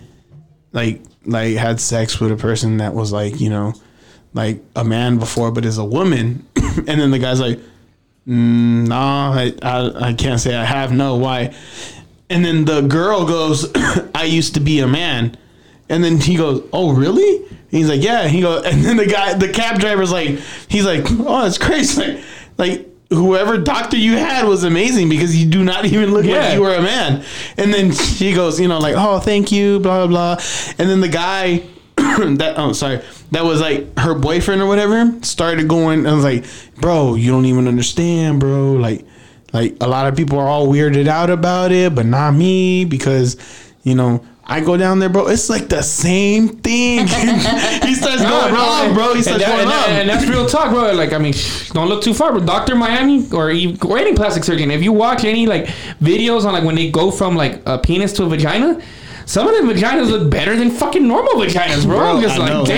like, like had sex with a person that was like, you know, like a man before, but is a woman?" and then the guy's like, mm, "Nah, I, I I can't say I have. No, why?" And then the girl goes, "I used to be a man." And then he goes, "Oh, really?" And he's like, "Yeah." He goes, and then the guy, the cab driver's like, he's like, "Oh, that's crazy." Like, like whoever doctor you had was amazing because you do not even look Yeah. like you were a man. And then she goes, you know, like, "Oh, thank you," blah blah blah. And then the guy, that oh sorry, that was like her boyfriend or whatever, started going. I was like, "Bro, you don't even understand, bro." Like. Like a lot of people are all weirded out about it, but not me because, you know, I go down there, bro. It's like the same thing. he starts going off, bro. He starts that- going and, that- and that's real talk, bro. Like, I mean, don't look too far, but Doctor Miami or, or any plastic surgeon, if you watch any like videos on like when they go from like a penis to a vagina, some of the vaginas look better than fucking normal vaginas, bro. Bro, I'm just I like, know. Do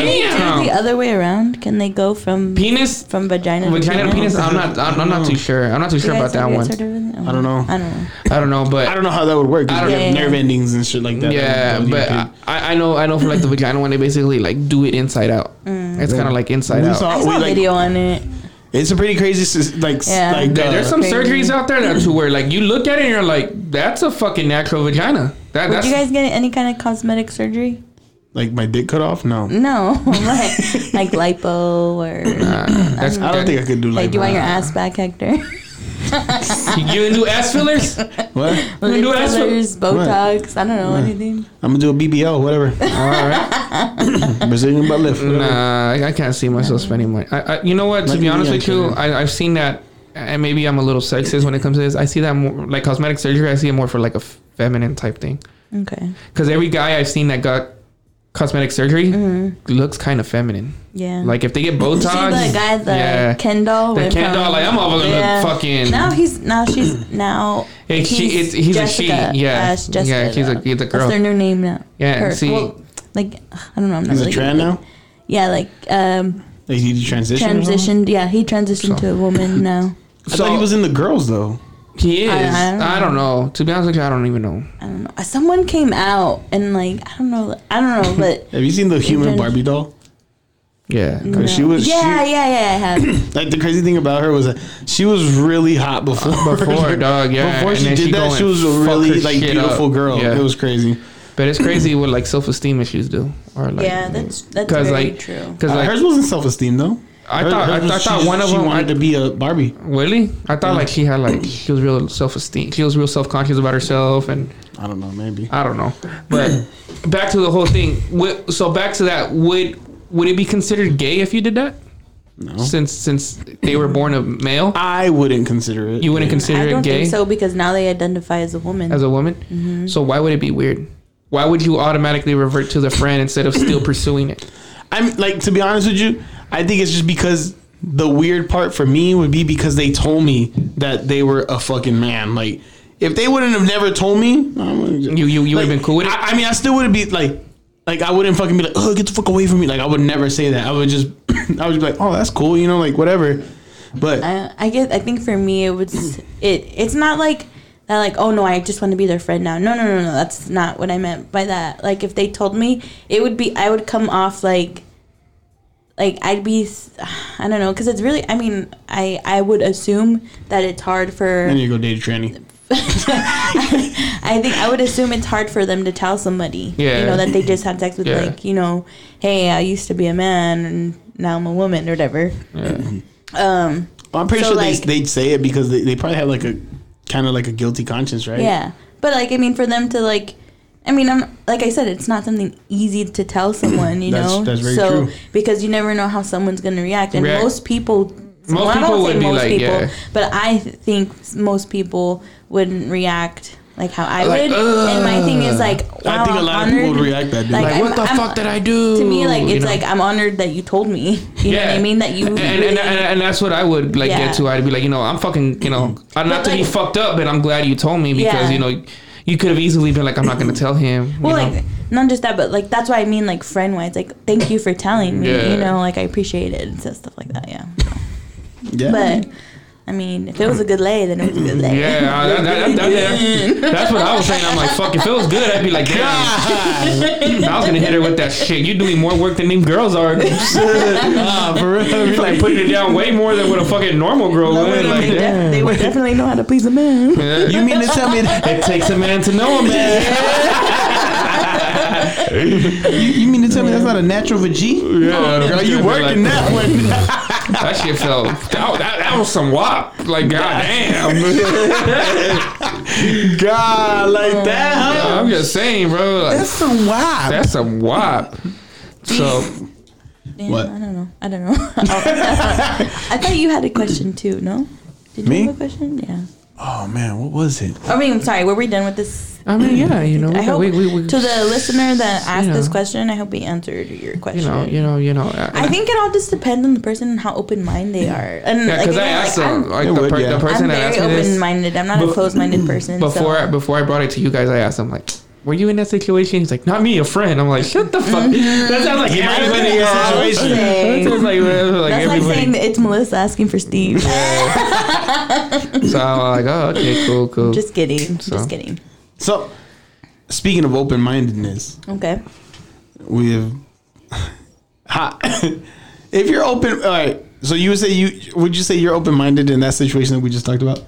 the other way around? Can they go from Penis, from vagina vagina to penis. I'm not. I'm, I'm not too sure. I'm not too You sure about that one. guys of? I don't know. I don't know. I don't know, but I don't know how that would work. 'cause I don't you have know. nerve endings and shit like that. Yeah, That would be but big. I, I know I know for like the vagina one they basically like do it inside out. Mm. It's kind of like inside We out. saw- I we, saw a like- video on it. it's a pretty crazy, s- like, s- Yeah. like There- uh, there's some Crazy. surgeries out there that to where like you look at it and you're like, that's a fucking natural vagina. That Did that's you guys get any kind of cosmetic surgery? Like my dick cut off? No. No, like like lipo or That's, um, I don't think I could do like like. do you want your ass back, Hector? you gonna do ass fillers? What? gonna do ass fillers, Botox. I don't know anything. I'm gonna do a BBL, whatever. All right. Brazilian butt lift. whatever. Nah, I, I can't see myself spending money. I, I, you know what? To be honest with you. I, I've seen that, and maybe I'm a little sexist when it comes to this. I see that more like cosmetic surgery. I see it more for like a feminine type thing. Okay. Because every guy I've seen that got cosmetic surgery looks kind of feminine. Yeah. Like if they get Did you see Botox, the guy, the yeah. Ken doll? The went Ken doll, like, I'm all gonna look fucking- Now he's now she's now. It's she- it's- he's a she, yeah. Uh, it's Jessica Yeah, he's a- now. he's a girl. That's their new name now. Yeah, Her. see- Well, like I don't know. I'm not He's a really trans good now. Yeah, like um, Like he transitioned. transitioned. Yeah, he transitioned to a woman now. I thought he was in the girls though. He is. I- I don't I, don't know. To be honest with you, I don't even know. I don't know. Someone came out and like I don't know. I don't know, but Have you seen the human trans- Barbie doll? Yeah. no. She was- Yeah, she- yeah, yeah. I have. Like the crazy thing about her was that she was really hot before. Before, dog, yeah. Before And she did she that, she was a really like beautiful up. girl. Yeah. It was crazy. But it's crazy what like self esteem issues do, or like yeah, that's that's 'Cause, very like- true. because Uh, like hers wasn't self esteem though. I Her- thought I, I thought she one of just- them wanted I, to be a Barbie. really I thought like she had like she was real self esteem. She was real self conscious about herself, and I don't know, maybe. I don't know. But back to the whole thing. So back to that. Would would it be considered gay if you did that? No. Since since they were born a male, I wouldn't consider it. you wouldn't consider I it don't gay think so because now they identify as a woman. as a woman. Mm-hmm. So why would it be weird? Why would you automatically revert to the friend instead of still pursuing it? I'm like to be honest with you, I think it's just because the weird part for me would be because they told me that they were a fucking man. Like if they wouldn't have never told me, You you you would have been cool with it. I, I mean, I still wouldn't be like, like I wouldn't fucking be like, oh, get the fuck away from me. Like I would never say that. I would just, I would just be like, oh, that's cool, you know, like whatever. But I, I guess I think for me it was it. It's not like that. Like oh no, I just want to be their friend now. No no no no. That's not what I meant by that. Like if they told me, it would be I would come off like. Like I'd be, I don't know, because it's really. I mean, I I would assume that it's hard for. then you go date a tranny. I think I would assume it's hard for them to tell somebody, Yeah. you know, that they just had sex with, Yeah. like, you know, hey, I used to be a man and now I'm a woman or whatever. Um, Well, I'm pretty So, sure like- they they'd say it because they, they probably have like a kind of like a guilty conscience, right? yeah, but like, I mean, for them to like, I mean, I'm like I said, it's not something easy to tell someone, you That's- know. that's very so true. because you never know how someone's gonna react, and React. most people. Most well, I people would be most like, people, yeah. but I think most people wouldn't react like how I Like, would. and my thing is like, I wow, think a lot of people would react that. Dude. Like, Like, what the I'm- fuck did I do? to me like You it's know? like i'm honored that you told me you know what i mean that you and, and, really- and, and that's what I would like Yeah. get to. I'd be like, you know, I'm fucking, you know, I'm not But, to be fucked up, but I'm glad you told me because Yeah. you know, you could have easily been like, I'm not gonna tell him. you well know? like not just that but like that's why i mean like friend wise like thank you for telling me Yeah. you know like i appreciate it and stuff like that yeah yeah. but I mean, if it was a good lay, then it was a good lay. yeah, I- that, that, that, that- that's what I was saying. I'm like, fuck, if it was good, I'd be like, damn. I was gonna hit her with that shit. You're doing more work than them girls are. ah, for real. You're like putting it down way more than what a fucking normal girl They, would. Like, they, def- damn. they would definitely know how to please a man. Yeah. You mean to tell me that? It takes a man to know a man. You, you mean to tell me that's not a natural vagina? Yeah, girl, you working that one? That shit felt. That, oh, that, that was some wop. Like, goddamn. God, like oh, that? Huh? I'm just saying, bro. Like, That's some wop. that's some wop. So, Yeah, What? I don't know. I don't know. I thought you had a question too. No? Did you Me? have a question? Yeah. Oh man, what was it? I mean, I'm sorry. Were we done with this? I mean, yeah, you know, I hope we, we, we, to the listener that asked You this question, I hope we answered your question. you know, you know, you know. uh, I think it all just depends on the person and how open minded they are. And yeah, like, because I asked like, them, I'm, like the, would, per, yeah. the person I'm that very asked me open minded. I'm not a closed minded person. before, so. I, before I brought it to you guys, I asked them like, "Were you in that situation?" He's like, "Not me, a friend." I'm like, "Shut the fuck." That sounds like might have everybody in that situation. That sounds like, like That's like saying everybody. it's Melissa asking for Steve. so I'm like, "Oh, okay, cool, cool." Just kidding. So. Just kidding. So, speaking of open mindedness, Okay. we have. Ha, if you're open, all right. So you would say you would you say you're open minded in that situation that we just talked about?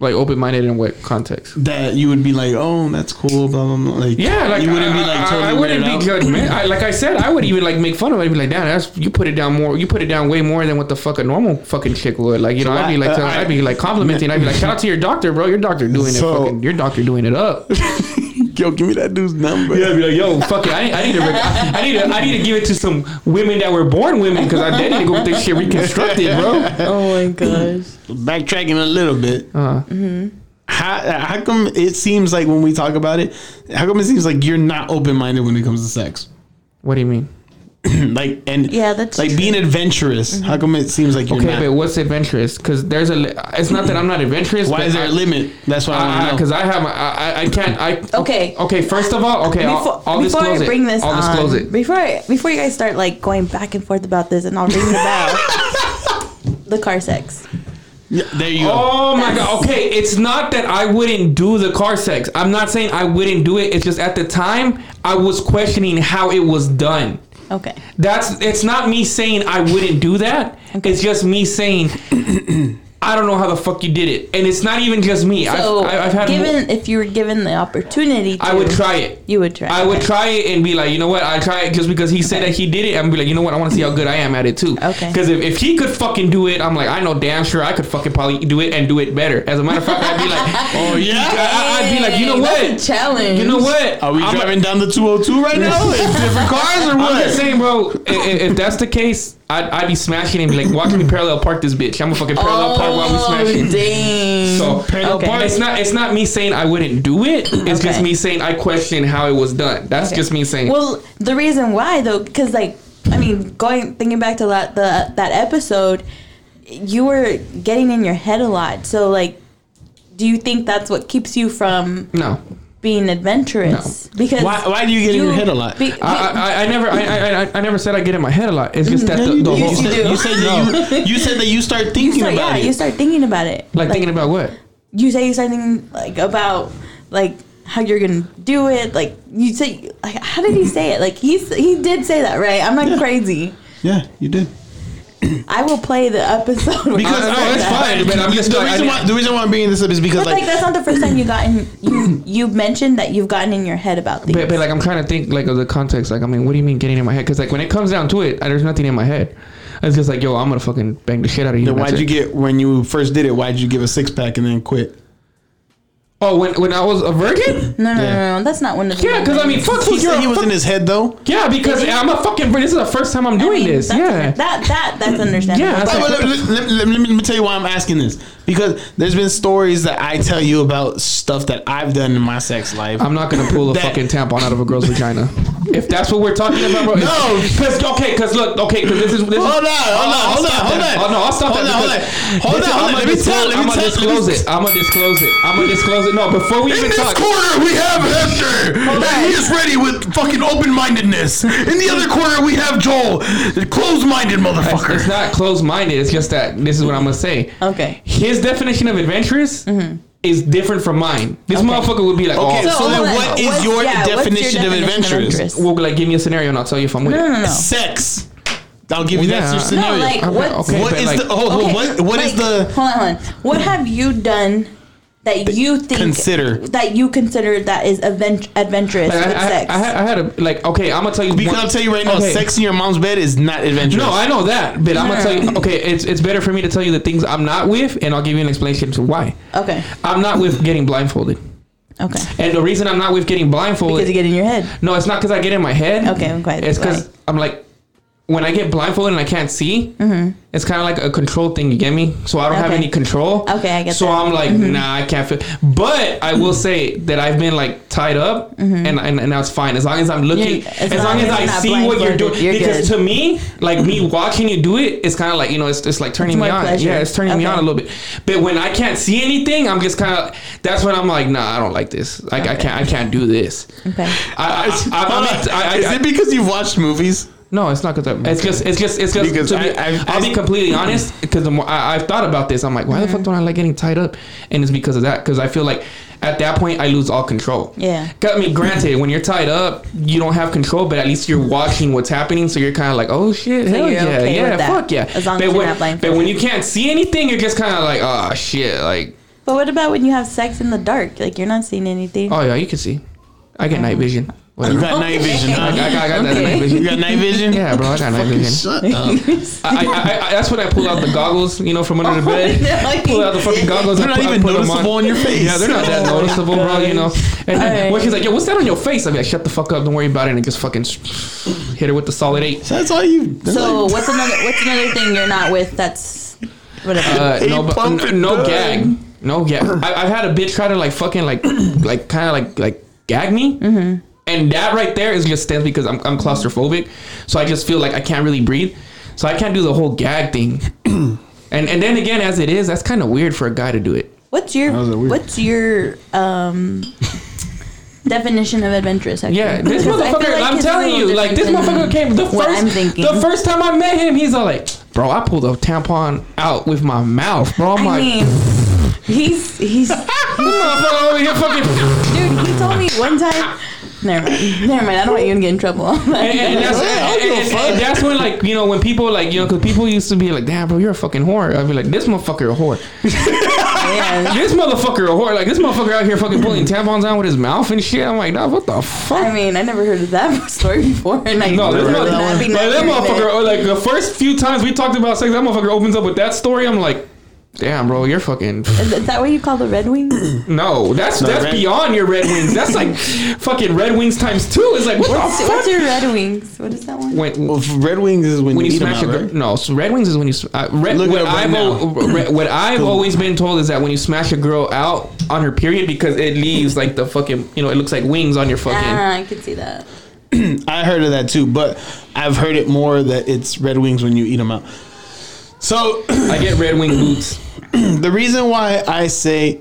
Like open minded in what context? that you would be like, oh, that's cool, blah blah blah. Like, Yeah, like you wouldn't I, be like I- totally I, wouldn't be judgment. I, like I said, I would even like make fun of it. I'd be like, damn, that's you put it down more. You put it down way more than what the fuck a normal fucking chick would. Like you know, I'd be like, I- I- I'd be like complimenting. I'd be like, shout out to your doctor, bro. Your doctor doing So- it. Fucking, your doctor doing it up. Yo, give me that dude's number. Yeah, I'd be like, yo, fuck it. I, I need to, rec- I need to, I need to give it to some women that were born women because I they need to go get this shit reconstructed, bro. Oh my gosh. Backtracking a little bit. Uh huh. How how come it seems like when we talk about it, how come it seems like you're not open minded when it comes to sex? what do you mean? like and Yeah, that's like true. being adventurous. Mm-hmm. How come it seems like you're Okay, not? but what's adventurous? Because there's a. li- It's not that I'm not adventurous. Why but is there I, a limit? That's why I want to. Because I have, I, I, I can't. I Okay. Okay, first of all, okay, Before, I'll, I'll before disclose I bring it. this I'll on, disclose it. before I, before you guys start like going back and forth about this, and I'll ring the bell. the car sex. Yeah, there you go. Oh my That's- god. Okay, it's not that I wouldn't do the car sex. I'm not saying I wouldn't do it. It's just at the time I was questioning how it was done. Okay. That's it's not me saying I wouldn't do that. It's just me saying I don't know how the fuck you did it, and it's not even just me. So, I've, I've had. mo- given if you were given the opportunity, to, I would try it. You would try. I would try it and be like, you know what? I try it just because he said Okay. that he did it. I'm be like, you know what? I want to see how good I am at it too. Okay. Because if, if he could fucking do it, I'm like, I know damn sure I could fucking probably do it and do it better. As a matter of fact, I'd be like, Oh yeah. I, I'd be like, you know what? That's a challenge. You know what? Are we I'm a- driving down the 202 right now? in different cars or what? I'm what? just saying, bro. i- i- If, that's the case, I'd, I'd be smashing and be like, watch me parallel park this bitch. I'm a fucking parallel park while we Oh, smashing. dang. So Parallel Okay. park? it's not it's not me saying I wouldn't do it. It's just me saying I question how it was done. That's Okay. just me saying. Well, the reason why though, because like, I mean, going thinking back to that the that episode, you were getting in your head a lot. So like, do you think that's what keeps you from no. Being adventurous? Because Why- why do you get in your head a lot? be- be- I, I, I never I, I, I- I never said I get in my head a lot. It's just mm-hmm. that the, the you, whole said, you said that you, you said that you start you thinking start, about yeah, it. you start thinking about it. like, thinking about what? you say you start thinking like about like how you're gonna do it. Like you say, like how did he say it? Like he's he did say that right. I'm not Yeah. crazy. yeah, you did. I will play the episode Because you no, say it's fine. But I'm just the like, reason didn't- why the reason why I'm bringing this up is because But like, like that's not the first time you gotten you you mentioned that you've gotten in your head about things. But, but like I'm trying to think like of the context. Like I mean, what do you mean getting in my head? Because like when it comes down to it, there's nothing in my head. It's just like yo, I'm gonna fucking bang the shit out of you. then why'd you it. get when you first did it? Why'd you give a six pack and then quit? Oh, when when I was a virgin? no, no, Yeah. no, no, that's not one of the. Yeah, because I mean, fuck, He you're said a he was fuck- in his head though. Yeah, because Did? I'm a fucking. This is the first time I'm I doing mean, this. that's Yeah. that that that's understandable. Yeah, that's But- well, let, let- let- let me, let me tell you why I'm asking this. Because there's been stories that I tell you about stuff that I've done in my sex life. I'm not gonna pull a That- fucking tampon out of a girl's vagina. If that's what we're talking about, bro. No. because okay, because look, okay, because this is this Hold on, hold on, I'll hold on, stop hold that. on. Oh no, I'll stop Hold that. on, hold on. Hold on, hold on. Let me tell- let me I'ma tell- disclose let me- it. I'm gonna disclose it. I'm gonna disclose it. No, before we even In this talk. corner, we have Hector. He is ready with fucking open mindedness. In the other corner, we have Joel, closed minded motherfucker. It's not closed-minded. It's just that this is what I'm gonna say. Okay. His definition of adventurous mm-hmm. is different from mine. This Okay. motherfucker would be like, Okay, oh, so then hold on. what is What's- your yeah, what's your definition of definition adventurous? we'll be like, give me a scenario and I'll tell you if I'm with No, it. no, no, no. Sex. I'll give you Well, that's your yeah. scenario. No, like Okay, what's okay. what but is like- the oh, oh, Okay, what what is like, the hold on, hold on. What have you done that you think consider. that you consider that is advent- adventurous Like, I, with I, sex? I, had, I had a like okay. I'm gonna tell you. because one- I'll tell you right now, okay. sex in your mom's bed is not adventurous. No, I know that, but I'm gonna tell you. Okay, it's it's better for me to tell you the things I'm not with, and I'll give you an explanation to why. okay, I'm not with getting blindfolded, okay. and the reason I'm not with getting blindfolded. Because you get in your head. no, it's not because I get in my head. Okay, I'm okay. It's because I'm like, when I get blindfolded and I can't see, it's kind of like a control thing. You get me? So I don't have Mm-hmm. Any control. Okay, I get So that. Mm-hmm. I'm like, nah, I can't feel. But I will say that I've been like tied up, and, and and that's fine as long as I'm looking, Yeah, as, long as, I see what you're doing. you're because good. to me, like me watching you do it, it's kind of like you know, it's it's like turning It's me on. pleasure. Yeah, it's turning me on a little bit. But when I can't see anything, I'm just kind of. That's when I'm like, nah, I don't like this. Like I can't, I can't do this. Okay. I, I, I, I, I. I, I, is it because you've watched movies? No, it's not because it's just it's just it's just Because to be, I- I've- I'll be I've- completely honest because the more I, I've thought about this, I'm like, why the fuck mm-hmm. don't I like getting tied up? And it's because of that because I feel like at that point I lose all control. Yeah. 'Cause, I mean, granted, when you're tied up, you don't have control, but at least you're watching what's happening, so you're kind of like, oh shit, So hell yeah, okay yeah, with fuck yeah. as long but as you're when, not but when you can't see anything, you're just kind of like, oh shit, like. But what about when you have sex in the dark? Like you're not seeing anything. Oh yeah, you can see. I get night oh. vision. You Whatever. got night vision, I, huh? I, got- I got that Okay. night You got night vision? Yeah, bro, I got night vision. Shut up. I, I, I, I, that's when I pull out the goggles, you know, from under the bed. no, pull out the fucking goggles. They're and not put, I even put 'em noticeable on. on your face. Yeah, they're not that Oh noticeable, bro. You know. And Alright. when she's like, "Yo, what's that on your face?" I'm like, "Shut the fuck up! Don't worry about it." And just fucking hit her with the solid eight. So that's all you. that's So all you- what's another what's another thing you're not with? That's whatever. Uh, Eight no, but, pump n- and no done. gag, no gag. I, I've had a bitch try to like fucking like like kind of like like gag me. Mm-hmm. And that right there is just stems because I'm, I'm claustrophobic, so I just feel like I can't really breathe, so I can't do the whole gag thing. and and then again, as it is, that's kind of weird for a guy to do it. what's your Those what's your um definition of adventurous? Actually? Yeah, this Because I feel motherfucker. like I'm telling you, like this motherfucker came the what I'm first. thinking. The first time I met him, he's all like, "Bro, I pulled a tampon out with my mouth, bro." I'm I like, mean, he's he's "This motherfucker over here fucking." dude. He told me one time. Never mind. Never mind. I don't want you to get in trouble. and, and that's, and- and- and that's when like you know when people like you know because people used to be like damn bro you're a fucking whore I'd be like this motherfucker a whore yeah. this motherfucker a whore like this motherfucker out here fucking pulling tampons out with his mouth and shit I'm like nah, what the fuck I mean, I never heard of that story before, and I no, this really mother- not being that motherfucker, or like the first few times we talked about sex, that motherfucker opens up with that story. I'm like, damn, bro, you're fucking. Is is that what you call the Red Wings? No, that's No, that's Red- beyond your Red Wings. That's like fucking Red Wings times two. It's like what What's, the what's your Red Wings? What is that one? When, Well, Red Wings is when, when you, you eat 'em smash out, a girl, right? no. So red wings is when you. Uh, red, Look it what up right I've now. al- what I've always been told is that when you smash a girl out on her period because it leaves like the fucking you know it looks like wings on your fucking. Ah, I can see that. I heard of that too, but I've heard it more that it's Red Wings when you eat them out. So I get red wing boots. the reason why I say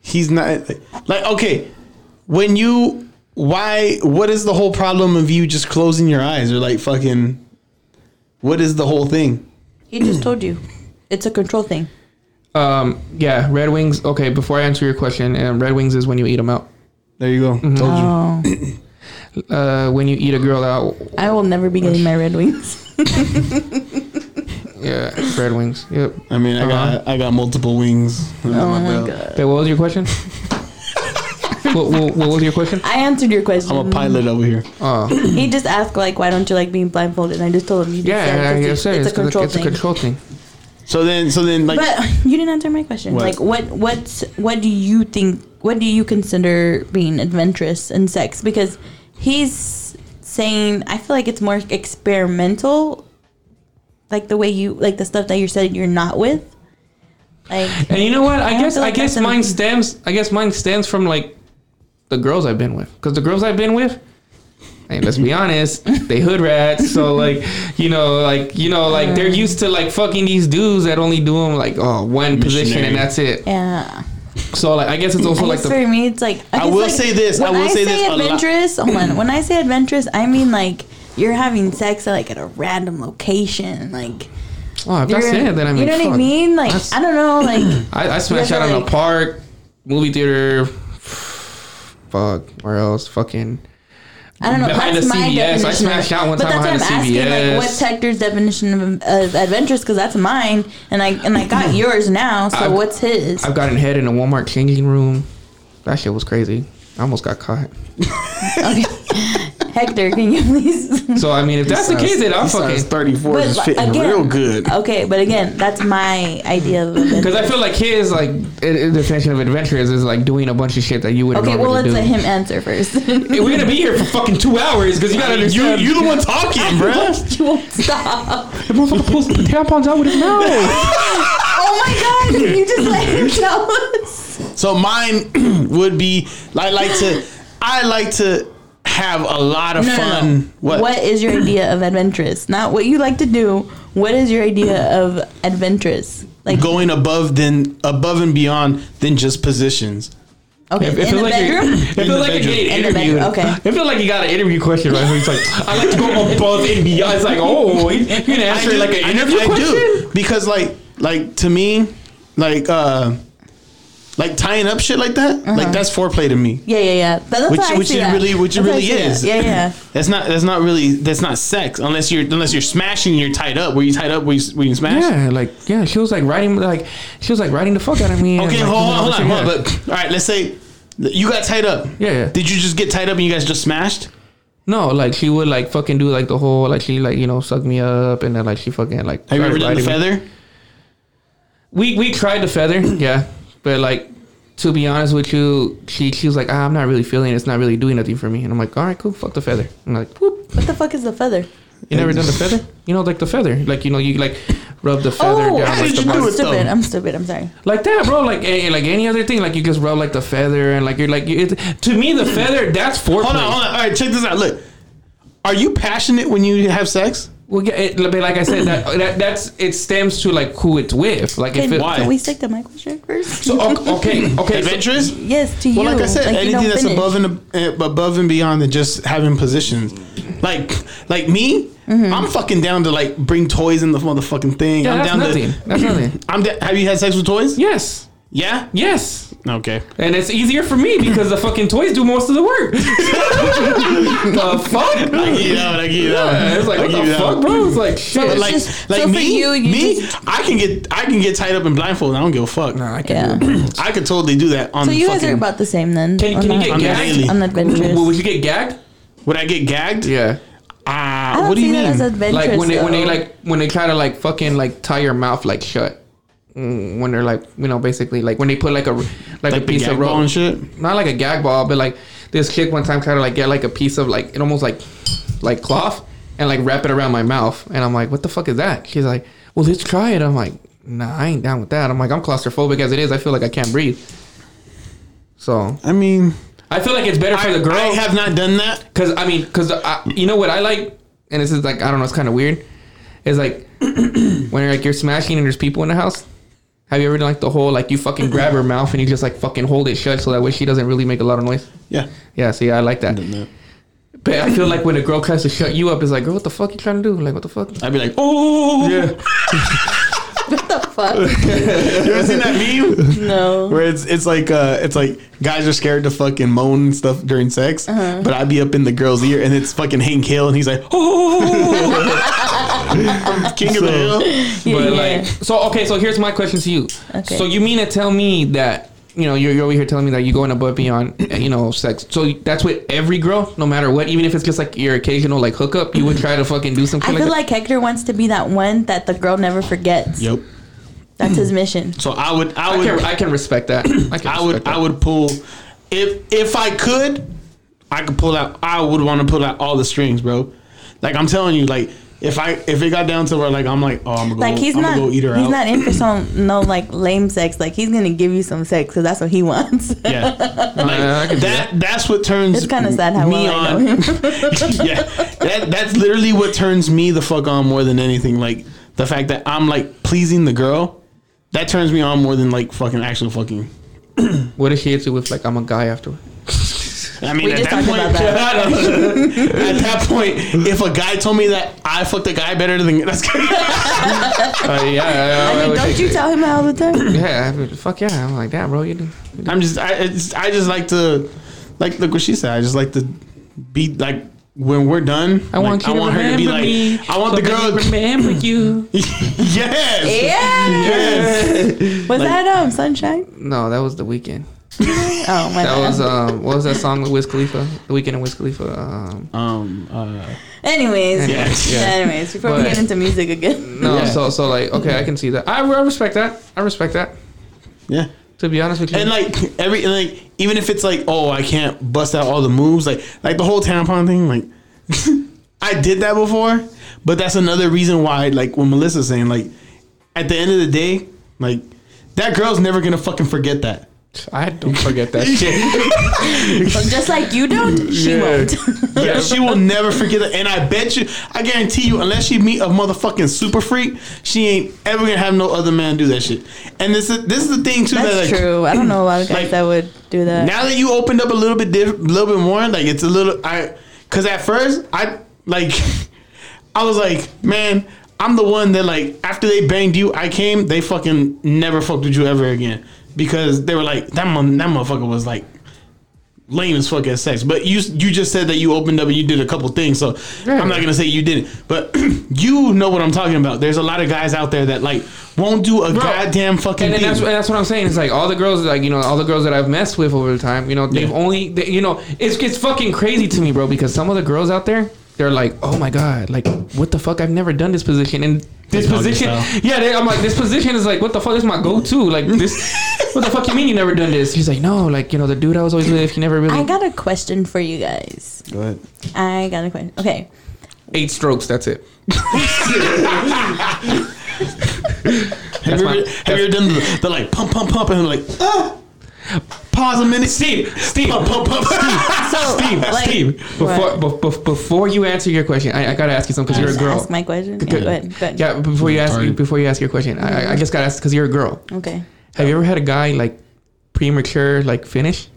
he's not like okay, when you why what is the whole problem of you just closing your eyes or like fucking what is the whole thing? He just told you. It's a control thing. Um, yeah, red wings. Okay, before I answer your question, um, red wings is when you eat them out. There you go. Mm-hmm. Told you. Oh, Uh, when you eat a girl out, I will never be getting my Red Wings. yeah, red wings. Yep. I mean, I Uh-huh. got I got multiple wings. under Oh my my belt. god. Okay, what was your question? what, what, what was your question? I answered your question. I'm a pilot over here. Uh, He just asked like, why don't you like being blindfolded? And I just told him you just yeah, said yeah, it's, yeah, a- say it's a control it's thing. a control thing. So then, so then, like, But you didn't answer my question. What? Like, what what's what do you think? What do you consider being adventurous in sex? Because he's saying, I feel like it's more experimental, like the way you like the stuff that you said you're not with. Like, And you know what? I I guess feel I guess mine an- stems. I guess mine stems from like the girls I've been with. Because the girls I've been with, hey, let's be honest, they hood rats. So like, you know, like you know, like they're uh-huh. used to like fucking these dudes that only do them like oh one position and that's it. yeah. So like, I guess it's also I like guess the for me, it's like I guess, will like, say this, I When will say this a adventurous. hold on. When I say adventurous, I mean like you're having sex at like at a random location, like. oh if that's it then I mean you know what I mean? Like That's- I don't know, like I, I smash Yeah, out in a park, movie theater. Fuck, where else? Fucking. I don't know. Behind that's the my CVS. I smashed out one but time that's what I'm behind the asking. Like, what's Hector's definition of, of adventurous? Because that's mine, and I and I got yours now. So I've- what's his? I've gotten head in a Walmart changing room. That shit was crazy. I almost got caught. okay. Hector, can you please? So I mean, if that's the case, then I'm fucking. 34 But, is like, fitting again- real good. Okay, but again, that's my idea of Because. I feel like his like i- i- definition of adventure is, is like doing a bunch of shit that you wouldn't Okay, well normally let's do. let him answer first. Hey, We're gonna be here for fucking two hours because you gotta You, understand. you the one talking, bro. you won't stop. the motherfucker pulls the tampons out with his mouth. Oh my god! Can you just let him tell us? So mine would be I like to I like to have a lot of No, no, fun. no. what is your idea of adventurous? Not what you like to do. What is your idea of adventurous? Like Going above than above and beyond than just positions. okay, It in feels the like you're- bedroom. It In feels the like you're bedroom. getting In the interviewed. bedroom, okay. It feels like you got an interview question, right? Where he's like, I like to go above and beyond. It's like, oh, you can answer it like an I- interview I question. do because like like to me like uh like tying up shit like that, like uh-huh. that's foreplay to me. Yeah, yeah, yeah. That- that's Which, I which it that. really, which it really is. that. Yeah, yeah. That's not. That's not really. That's not sex unless you're unless you're smashing. and You're tied up. Were you tied up? Were you, were you smash? Yeah, like yeah, she was like riding like she was like riding the fuck out of me. and, Okay, like, hold on, hold on, hold on. But all right, let's say you got tied up. Yeah, yeah. Did you just get tied up and you guys just smashed? No, like she would like fucking do like the whole like she like you know suck me up and then like she fucking like. Have you ever done the riding me. feather? We we tried the feather, yeah, but like to be honest with you, she she was like, ah, I'm not really feeling it. It's not really doing nothing for me. And I'm like, all right, cool, fuck the feather. I'm like, whoop. What the fuck is the feather? You never done the feather? You know, like the feather, like you know, you like rub the feather Oh, down how like did the you do. I'm it, stupid. I'm stupid. I'm sorry. like that, bro. Like a, like any other thing, like you just rub like the feather and like you're like you, it, to me the feather that's foreplay. Hold on, hold on. All right, check this out. Look, are you passionate when you have sex? Well, yeah, it, but like I said, that, that that's it stems to like who it's with. Like if Can, it, Why? can we stick to my question first? so o- okay, okay, so- Adventurous? yes, to you. Well, like I said, Like, anything that's finish. above and uh, above and beyond than just having positions. Like, like me, Mm-hmm. I'm fucking down to like bring toys in the motherfucking thing. yeah, I'm that's down nothing. to. That's nothing. I'm. Da- have you had sex with toys? Yes, Yeah. yes. Okay. And it's easier for me because the fucking toys do most of the work. the fuck? I get you that one. I get you that one. Yeah, it's like I what the you that fuck, one. bro? It's like shit. But It's like, just- like so for me, you, you me, just- I can get, I can get tied up and blindfolded. I don't give a fuck. No, I can't. Yeah. I could totally do that on So you guys fucking. are about the same then. Can, on can you the- get On gagged? daily. on the adventures? Would you get gagged? would I get gagged? Yeah. Ah, I what do you mean? that as adventurous. Like when they when they like when they try to like fucking like tie your mouth like shut. When they're like you know basically like when they put like a like, a like the piece of rope and shit. not like a gag ball, but like this chick one time tried to like get like a piece of like it almost like like cloth and like wrap it around my mouth, and I'm like, what the fuck is that? She's like, well, let's try it. I'm like, nah, I ain't down with that. I'm like, I'm claustrophobic as it is. I feel like I can't breathe. So I mean, I feel like it's better for I, the girl. I have not done that. Cause I mean, cause you know what I like, and this is like I don't know, it's kind of weird. Is like when you're like you're smashing and there's people in the house. Have you ever done like the whole like you fucking grab her mouth and you just like fucking hold it shut so that way she doesn't really make a lot of noise? Yeah. Yeah, see, I like that. Done that. But I feel like when a girl tries to shut you up, it's like, girl, what the fuck you trying to do? Like, what the fuck? I'd be like, oh, Yeah. what the fuck? You ever seen that meme? no. Where it's it's like uh it's like guys are scared to fucking moan and stuff during sex, Uh-huh. but I'd be up in the girl's ear and it's fucking Hank Hill and he's like, oh, King of the Hill. But Yeah. like, so okay, so here's my question to you. Okay. So you mean to tell me that you know you're, you're over here telling me that you're going above and beyond uh, you know sex? So that's with every girl, no matter what, even if it's just like your occasional like hookup, you would try to fucking do some I shit feel like, like Hector wants to be that one that the girl never forgets. Yep. That's his mission. So I would I that. I would can I can respect that. I, can I would respect I would pull if if I could, I could pull out. I would want to pull out all the strings, bro. Like I'm telling you, like if I if it got down to where like I'm like, oh, I'm gonna go, Like he's I'm not, gonna go eat her he's out. not in for some no like lame sex. Like he's gonna give you some sex because that's what he wants. yeah, like Yeah, I that. That's what turns. It's kinda sad how me well I on. know him. yeah, that that's literally what turns me the fuck on more than anything. Like the fact that I'm like pleasing the girl. That turns me on more than like fucking actual fucking. What if she hits you with like I'm a guy afterward? I mean, We at just that point, about that. at that point, if a guy told me that I fucked a guy better than that's Uh, yeah, I, I, I would Don't you tell him all the time? Yeah, I mean, fuck yeah. I'm like, damn, bro, you do. I'm just I it's, I just like to like look what she said. I just like to be like when we're done. I want like, you I to want her to remember be like me. I want the girl. that I remember you. yes. Yeah. Yes. Was Like- that um Sunshine? No, that was the Weeknd. Oh my god. That bad. was um, what was that song with Wiz Khalifa? The Weeknd of Wiz Khalifa. Um, Um. Uh. Anyways, Yeah. yeah. Anyways, before we get into music again, no, Yeah. so so like okay, I can see that. I, I respect that. I respect that. Yeah. To be honest with you, And like every like even if it's like oh I can't bust out all the moves like like the whole tampon thing like I did that before but that's another reason why like when Melissa's saying like at the end of the day like that girl's never gonna fucking forget that I don't forget that shit. just like you don't, she Yeah. won't. yeah she will never forget that and I bet you I guarantee you unless she meet a motherfucking super freak she ain't ever gonna have no other man do that shit and this is this is the thing too That's that like true. I don't know a lot of guys Like, that would do that. now that you opened up a little bit diff- a little bit more like it's a little i because at first i like i was like man I'm the one that like after they banged you, I came. They fucking never fucked with you ever again because they were like that. That motherfucker was like lame as fuck at sex. But you you just said that you opened up and you did a couple things, so I'm not gonna say you didn't. But you know what I'm talking about. There's a lot of guys out there that like won't do a Bro, goddamn fucking and, and that's, that's what I'm saying. It's like all the girls, like you know, all the girls that I've messed with over the time, you know, they've Yeah. only, they, you know, it's it's fucking crazy to me, bro. Because some of the girls out there, they're like, oh my god, like what the fuck? I've never done this position, and this Like doggy position, style. yeah, they, I'm like, this position is like, what the fuck is my go-to? Like this, what the fuck you mean you never done this? He's like, no, like you know, the dude I was always with, he never really I got a question for you guys. Go ahead. I got a question. Okay. eight strokes. That's it. Have you, my- ever, have you ever done the, the like pump pump pump and like ah, pause a minute, Steve, Steve, pump pump pump, Steve. So, Steve, like, Steve. Before, what? bef- bef- before you answer your question, I, I gotta ask you something because you're a girl. Ask my question. Yeah, go ahead. Go ahead. Yeah, before you ask Sorry. before you ask your question, I, I- I just gotta ask because you're a girl. Okay. Have you ever had a guy like premature like finish?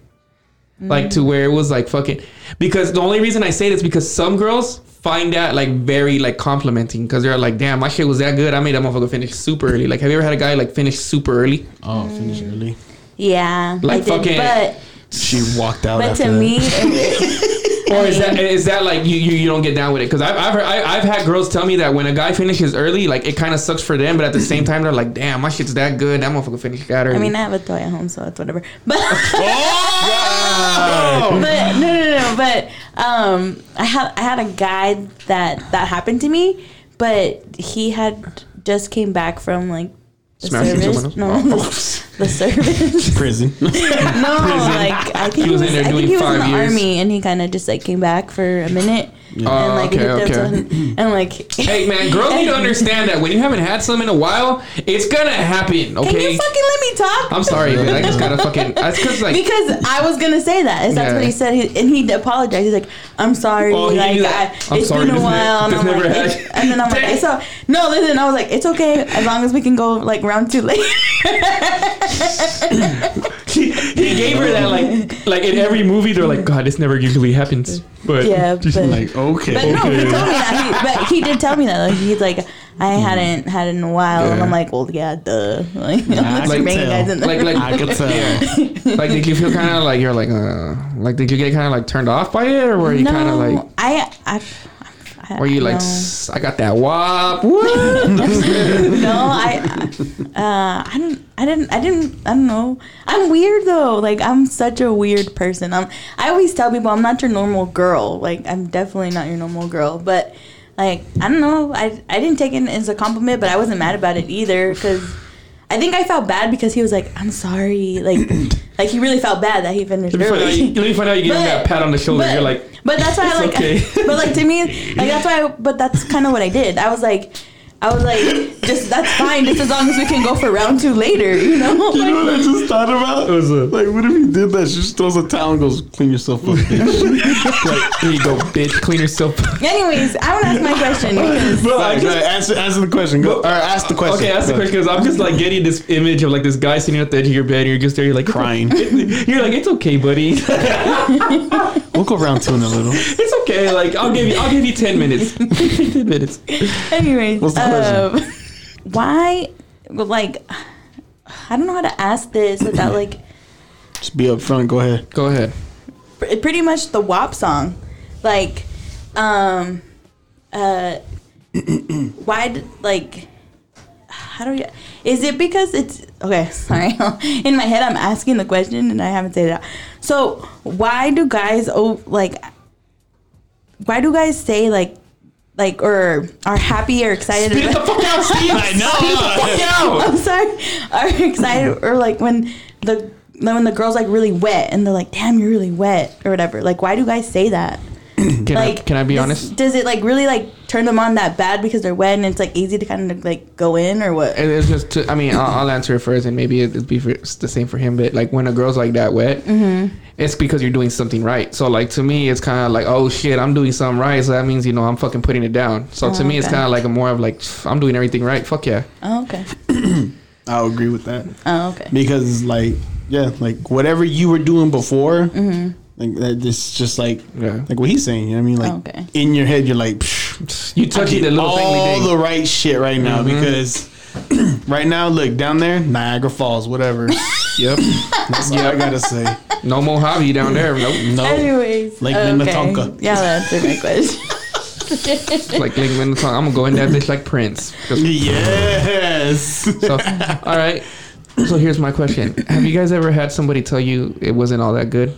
Like to where it was like fucking because the only reason I say this because some girls find that like very like complimenting because they're like, damn, my shit was that good. I made that motherfucker finish super early. Like, have you ever had a guy like finish super early? Oh, finish early. Yeah. Like I did, fucking- but She walked out. but after to me, Or is that is that like you, you, you don't get down with it? Because I've I've, heard, I, I've had girls tell me that when a guy finishes early, like it kind of sucks for them, but at the same time they're like, damn, my shit's that good. That motherfucker finished that early. I mean, I have a toy at home, so it's whatever. But Oh! but no, no, no. But um, I had I had a guy that that happened to me, but he had just came back from like the Smashing service. someone No, the, the service. prison. No, like I think He was in there I think doing he was in the years. army, and he kind of just like came back for a minute. Oh, and uh, like okay, okay. some- and like Hey man, girls need to understand that when you haven't had some in a while, it's gonna happen. Okay can you fucking let me talk? I'm sorry, man. I just gotta fucking. That's because like. because I was gonna say that. Is that's Yeah. what he said, he, and he apologized. He's like, "I'm sorry, Oh, he like I, that. I'm it's sorry, been a this ne- while." and, I'm never like, had- and then I'm like, Dang. "It's so no." Listen, I was like, "It's okay as long as we can go like round two later." he, he gave her that like like in every movie they're like God this never usually happens but yeah, but like okay. but no, he told me that. He, but he did tell me that. Like he's like, I hadn't had it in a while, and I'm like, well, yeah, duh. Like, I unless can you're banging tell. guys in the like like I could tell. yeah like did you feel kind of like you're like uh like did you get kind of like turned off by it or were you no, kind of like I, I, Were you like no. I got that wop no, I, uh, I didn't, I didn't, I didn't, I don't know. I'm weird though. Like I'm such a weird person. I'm, I always tell people I'm not your normal girl. Like I'm definitely not your normal girl. But like I don't know. I, I didn't take it as a compliment, but I wasn't mad about it either because I think I felt bad because he was like, I'm sorry. Like, like he really felt bad that he finished let out you, let me find out you give him But- that pat on the shoulder but- you're like But that's why I like. okay. But like to me, like that's why. I, but that's kind of what I did. I was like, I was like, just that's fine, just as long as we can go for round two later. You know. You know what I just thought about? What's up? Like, what if he did that? She just throws a towel and goes, "Clean yourself up, bitch." like here you go bitch clean yourself up. anyways, I want to ask my question because bro Sorry, go ahead, answer, answer the question. Go, or ask the question. Okay, ask the question because I'm just like getting this image of like this guy sitting at the edge of your bed, and you're just there, you're like Crying. You're like, it's okay, buddy. We'll go round two in a little. It's okay. Like I'll give you, I'll give you ten minutes. ten minutes. anyways, What's the um, why? well, Like, I don't know how to ask this without like Just be upfront. Go ahead. Go ahead. pretty much the WAP song. Like, um, uh, why, d- like, how do we, is it because it's, okay, sorry. In my head, I'm asking the question and I haven't said it out. So, why do guys, oh, like, why do guys say, like, like, or are happy or excited? Spit it the fuck out, Steve. I know. Spit it the fuck out. I'm sorry, are excited or like when the when the girl's like really wet and they're like, "Damn, you're really wet" or whatever. Like, why do guys say that? Can like, I, can I be does- honest? Does it like really like turn them on that bad because they're wet and it's like easy to kind of like go in or what? It- It's just. To, I mean, I'll, I'll answer it first, and maybe it'd be for, it's the same for him. But like when a girl's like that wet, Mm-hmm. it's because you're doing something right. So like to me, it's kind of like, oh shit, I'm doing something right. So that means you know I'm fucking putting it down. So to Oh, me, it's kind of like a more of like I'm doing everything right. Fuck yeah. Oh, okay. I'll agree with that Oh, okay. because, like, yeah, like whatever you were doing before, Mm-hmm. Like that. It's just like, Yeah. like what he's saying. You know what I mean, like Okay. in your head, you're like, Psh, You touching the little all thing. All the right shit right now mm-hmm. because right now, look down there, Niagara Falls, whatever. Yep. That's all I gotta say. No Mojave down there. Nope. No, Anyways, Lake okay. Minnetonka. Yeah, that answered my question. Like Lake Minnetonka. I'm gonna go in that bitch like Prince. Just- yes. So, all right. So here's my question: Have you guys ever had somebody tell you it wasn't all that good?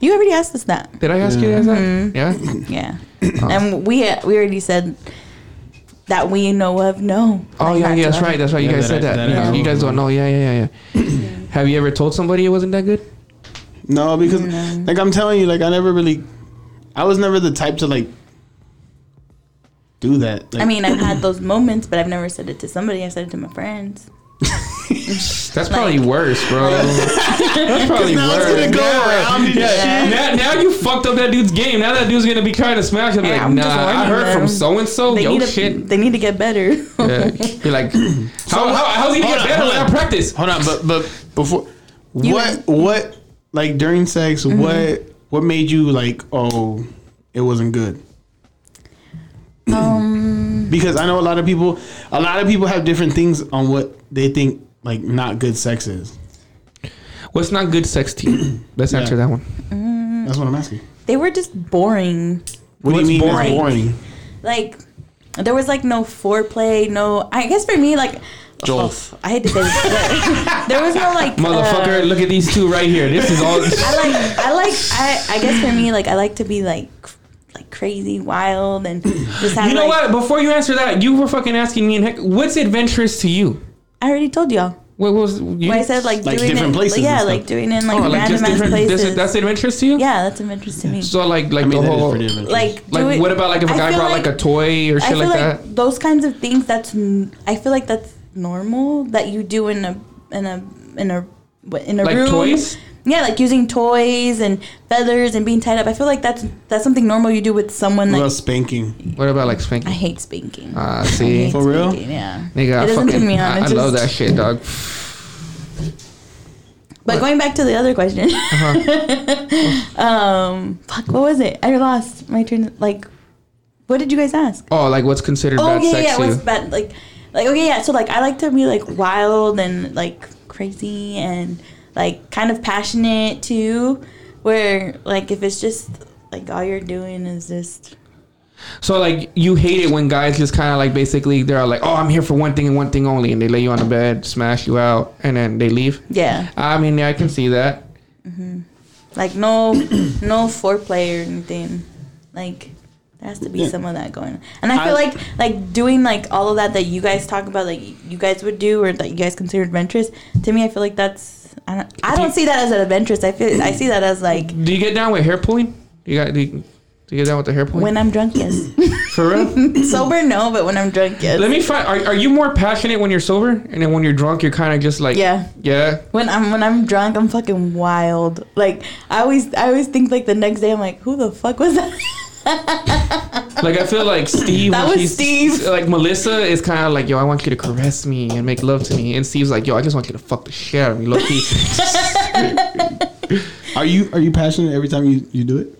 You already asked us that. Did I ask you guys that? Mm-hmm. Yeah. Yeah, Oh. and we we already said that we know of. No. Oh Like, yeah, not yeah, to that's us. right. That's right. You Yeah, guys that said I- that. that I Yeah, know. you guys don't know. Yeah, yeah, yeah, yeah. Have you ever told somebody it wasn't that good? No, because like I'm telling you, like I never really, I was never the type to like do that. Like, I mean, I've had those moments, but I've never said it to somebody. I said it to my friends. That's probably worse, bro. That's probably now it's worse. gonna go around and Yeah. Now, now you fucked up that dude's game. Now that dude's gonna be trying to smash him. Hey, Like, I'm nah, I warning heard from so and so. They Yo, need to shit. they need to get better. Yeah. You're like, how, how, how's he Hold get on, better hold without practice? hold on, but but before You- what what like during sex, Mm-hmm. what what made you like oh it wasn't good? um, Because I know a lot of people, a lot of people have different things on what they think like not good sex is. What's not good sex to you? Let's Yeah. answer that one. That's what I'm asking. they were just boring. What What's do you mean boring? boring? boring? Like there was like no foreplay. No, I guess for me like. Joel. oh, I hate to say this, but there was no like Motherfucker, uh, look at these two right here. This is all. I like I like I I guess for me like I like to be like like crazy wild and just have You know like, what? Before you answer that, you were fucking asking me, and heck, what's adventurous to you? I already told y'all. What was you? When I said like, Like doing different it, places yeah, like doing it in like oh, like random just ass different. places. That's, that's adventurous to you. yeah, that's of interest to me. So like like I mean, the whole like, like it- what about like if a I guy brought like, a toy or I shit feel like, like that? those kinds of things. That's I feel like that's normal that you do in a in a in a what, in a Like room. toys? Yeah, like using toys and feathers and being tied up. I feel like that's that's something normal you do with someone. What Like about spanking? What about like spanking? I hate spanking. Ah, I see, For real? spanking, Yeah. nigga, I it doesn't fucking turn me on. I, It I love that shit, dog. But going back to the other question, Uh-huh. um, fuck, what was it? I lost my turn. Like, what did you guys ask? Oh, like what's considered Oh bad yeah, sex yeah. to you? What's bad? Like, like okay, yeah. So like, I like to be like wild and like crazy and like kind of passionate too. Where like if it's just like all you're doing is just So like you hate it when guys just kind of like basically they're like, oh, I'm here for one thing and one thing only, and they lay you on the bed, smash you out, and then they leave. yeah, I mean, yeah, I can see that. Mm-hmm. like no no foreplay or anything. Like there has to be Yeah. some of that going on. And I feel I- like like doing like all of that that you guys talk about, like you guys would do or that you guys consider adventurous. To me, I feel like that's I don't, I Do don't you- see that as an adventurous. I feel I see that as like Do you get down with hair pulling? You got do you, do you get down with the hair pulling? when I'm drunk, yes. for real? Sober, no, but when I'm drunk, yes. Let me find. Are, are you more passionate when you're sober, and then when you're drunk, you're kind of just like Yeah. yeah. when I'm when I'm drunk, I'm fucking wild. Like I always I always think like the next day I'm like, who the fuck was that? Like I feel like Steve. That was Steve. Like Melissa is kind of like, yo, I want you to caress me and make love to me, and Steve's like, yo, I just want you to fuck the shit out of me, low key. Are you are you passionate every time you, you do it?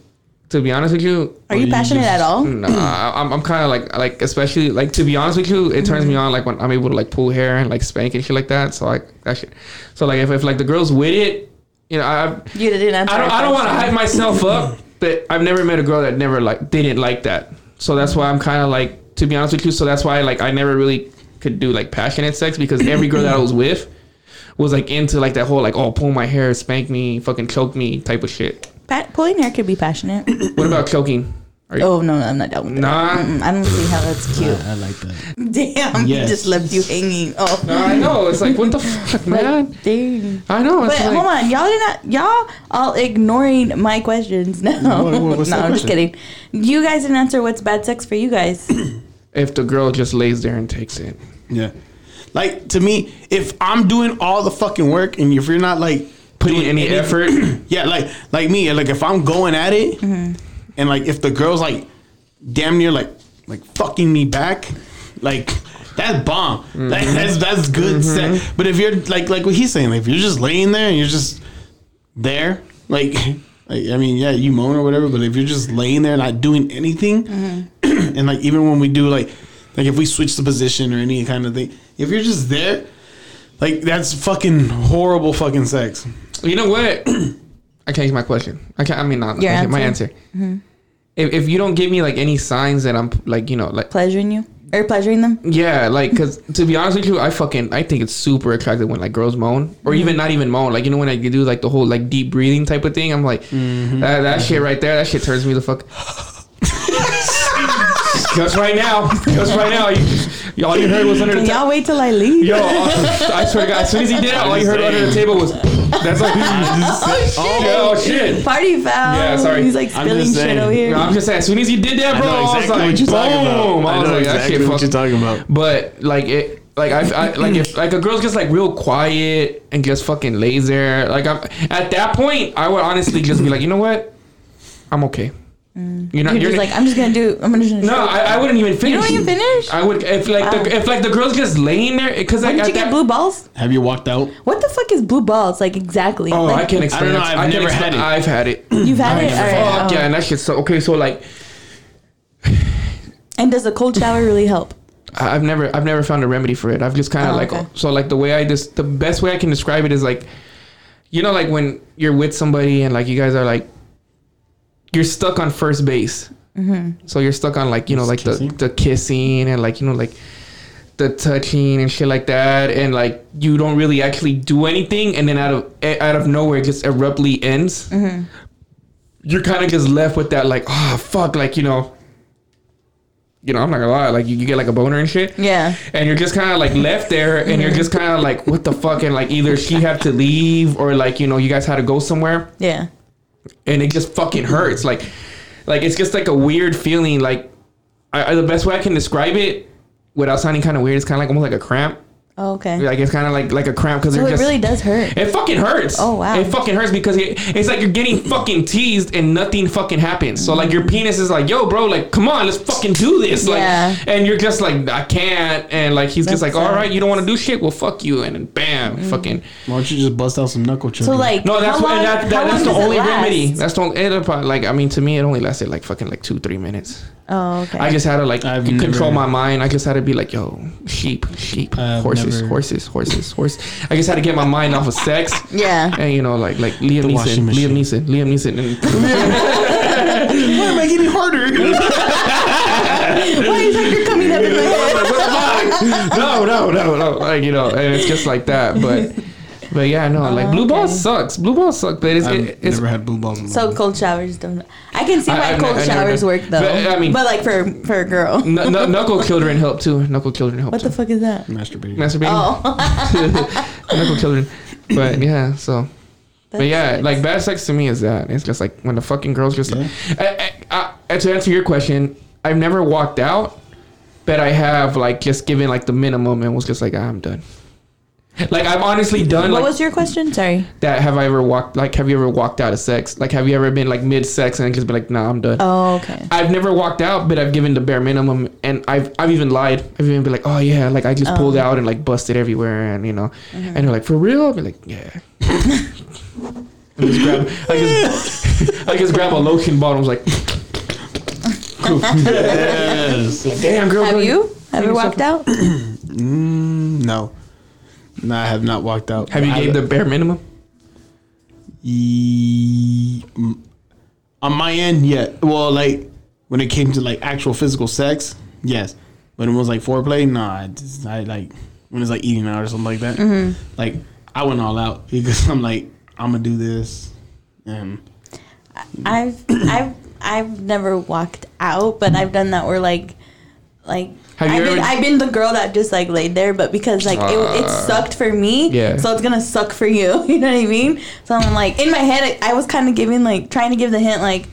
to be honest with you, Are you you passionate just- at all? Nah, I'm, I'm kind of like like especially like to be honest with you, it turns me on like when I'm able to like pull hair and like spank and shit like that. So like that shit. So like if, if like the girls with it, you know, I You didn't answer. I don't I don't want to hype myself up, but I've never met a girl that never like didn't like that. So that's why I'm kind of like to be honest with you. So that's why like I never really could do like passionate sex because every girl that I was with was like into like that whole like oh pull my hair, spank me, fucking choke me type of shit. Pulling hair could be passionate. What about choking? Are you, oh no, no, I'm not down with Nah. that. Mm-mm, I don't see how that's cute. I like that. Damn, Yes. he just left you hanging. Oh, No, I know. It's like what the fuck, man. like, dang. I know. But like, hold on, y'all did not. Y'all all ignoring my questions now. What- what- no, I'm just kidding. You guys didn't answer what's bad sex for you guys. if the girl just lays there and takes it. Yeah. Like to me, if I'm doing all the fucking work and if you're not like Putting doing any effort. yeah, like like me, like if I'm going at it mm-hmm. And like if the girl's like damn near like like fucking me back, like that's bomb. Mm-hmm. Like, that's that's good mm-hmm. sex. But if you're like like what he's saying, like if you're just laying there and you're just there, like, like I mean, yeah, you moan or whatever, but if you're just laying there not doing anything, mm-hmm. and like even when we do like like if we switch the position or any kind of thing, if you're just there, like that's fucking horrible fucking sex. You know what? I can't my question. I can't. I mean, not Your my answer? answer. If, if you don't give me like any signs that I'm like you know like Pleasuring you or pleasuring them? yeah like because to be honest with you I fucking I think it's super attractive when like girls moan or even mm-hmm. not even moan like you know when I do like the whole like deep breathing type of thing I'm like that, that shit right there that shit turns me the fuck just right now just right now you, you- all you heard was under the table. y'all wait till I leave? Yo, I swear to God, as soon as he did it, all you heard under the table was, "That's like, oh, oh shit." oh shit. Party foul. Yeah, sorry. He's like I'm spilling just shit saying. over here. No, I'm just saying, as soon as he did that, I bro, know I, was exactly like, what you're talking about. boom. I I was know like, that exactly shit what you're talking about. But like it, like I, I like if like a girl's just like real quiet and just fucking laser. like I'm at that point, I would honestly just be like, you know what, I'm okay. Mm. You're not. You're You're, just like, I'm just gonna do. I'm gonna. no, I, I wouldn't even finish. You don't even finish? I would if like Wow. the if like the girl's just laying there because When like did at you get blue balls? Have you walked out? What the fuck is blue balls? Like exactly. Oh, like, I can't explain. know. I've I can never had it. I've had it. You've had it. Fuck All right. yeah, oh. and that shit's so okay. So like, And does a cold shower really help? I- I've never I've never found a remedy for it. I've just kind of Oh, like okay. so like the way I just the best way I can describe it is like you know like when you're with somebody and like you guys are like you're stuck on first base. Mm-hmm. So you're stuck on like you know like Kissing? the the kissing and like you know like the touching and shit like that and like you don't really actually do anything and then out of eh, out of nowhere it just abruptly ends. Mm-hmm. You're kind of just left with that like oh fuck like you know you know I'm not gonna lie like you, you get like a boner and shit Yeah. and you're just kind of like left there and you're just kind of like what the fuck and like either she had to leave or like you know you guys had to go somewhere Yeah. And it just fucking hurts. Like like it's just like a weird feeling. Like I, I- the best way i can describe it without sounding kind of weird it's kind of like almost like a cramp Oh, okay. like it's kind of like like a cramp because so it just really does hurt. it fucking hurts. Oh, wow. It fucking hurts because it, it's like you're getting fucking teased and nothing fucking happens. So like your mm. penis is like, yo, bro, like come on, let's fucking do this. Like, Yeah. and you're just like, I can't. And like he's just That like, all right, you don't want to do shit. Well, fuck you. And then bam, mm. fucking. Why don't you just bust out some knuckle choking? So like, No, that's how what, long, that, that, that's the only last? remedy. That's the only. It'll probably, like I mean, to me, it only lasted like fucking like two three minutes. Oh, okay. I just had to like I've control never- my mind. I just had to be like, yo, sheep, sheep, I've horses, never- horses, horses, horse. I just had to get my mind off of sex. yeah. And you know, like like Liam The Neeson, Liam. Neeson, Liam Neeson, and Why am I getting harder? Why is Hector coming up in my head? no, no, no, no, like you know, and it's just like that. But but yeah, no, like blue balls okay. sucks. Blue balls suck, but it's I've it, it's never had blue balls. In my So life. cold showers don't. I can see why I've cold ne- I've showers work though. But, I mean- but like for for a girl. Kn- kn- knuckle children help too. Knuckle children help What too. the fuck is that? masturbating. Masturbating, Oh, knuckle children. But yeah, so. But yeah, sucks. like bad sex to me is that it's just like when the fucking girls just. Yeah. I, I, I, to answer your question, I've never walked out, but I have like just given like the minimum and was just like "Ah, I'm done. Like I'm honestly done. what like was your question? Sorry. that. Have I ever walked? Like have you ever walked out of sex? Like have you ever been like mid sex and just been like Nah, I'm done. Oh, okay. I've never walked out, but I've given the bare minimum, and I've I've even lied. I've even been like, oh yeah, like I just Oh. pulled out and like busted everywhere, and you know, and they're like, for real? I'll be like, yeah. I just grab, I just, I just grab a lotion bottle. I was like, yes. damn girl. Have girl, you ever walked out? Mm, no. No, I have not walked out. Have you I- gave the bare minimum? Ye- mm, on my end, yeah. Well, like when it came to like actual physical sex, yes. When it was like foreplay, nah. I, just, I like when it's like eating out or something like that. Mm-hmm. Like I went all out because I'm like I'm gonna do this, and I've I've I've never walked out, but I've done that where like like Have you I've been ever- I've been the girl that just like laid there, but because like it, it ah. sucked for me, yeah. So it's gonna suck for you. You know what I mean? So I'm like in my head, I, I was kind of giving like trying to give the hint like,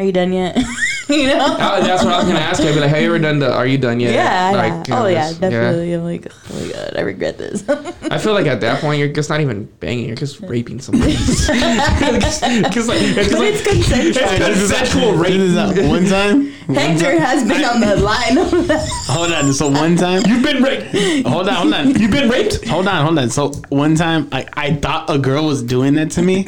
"Are you done yet?" you know? Uh, that's what I was gonna ask you. I'd be like, have you ever done the? Are you done yet? yeah, Like, yeah. you know, oh yeah, just- definitely. I'm like, oh my god, I regret this. I feel like at that point you're just not even banging. You're just raping somebody. Because like, it's just but like- it's consensual. It's consensual this rape. is that one time. one Hector time- has been on the line. Hold on. So one time, You've been raped. hold on, hold on. You've been raped. Hold on, hold on. So one time, I I thought a girl was doing that to me,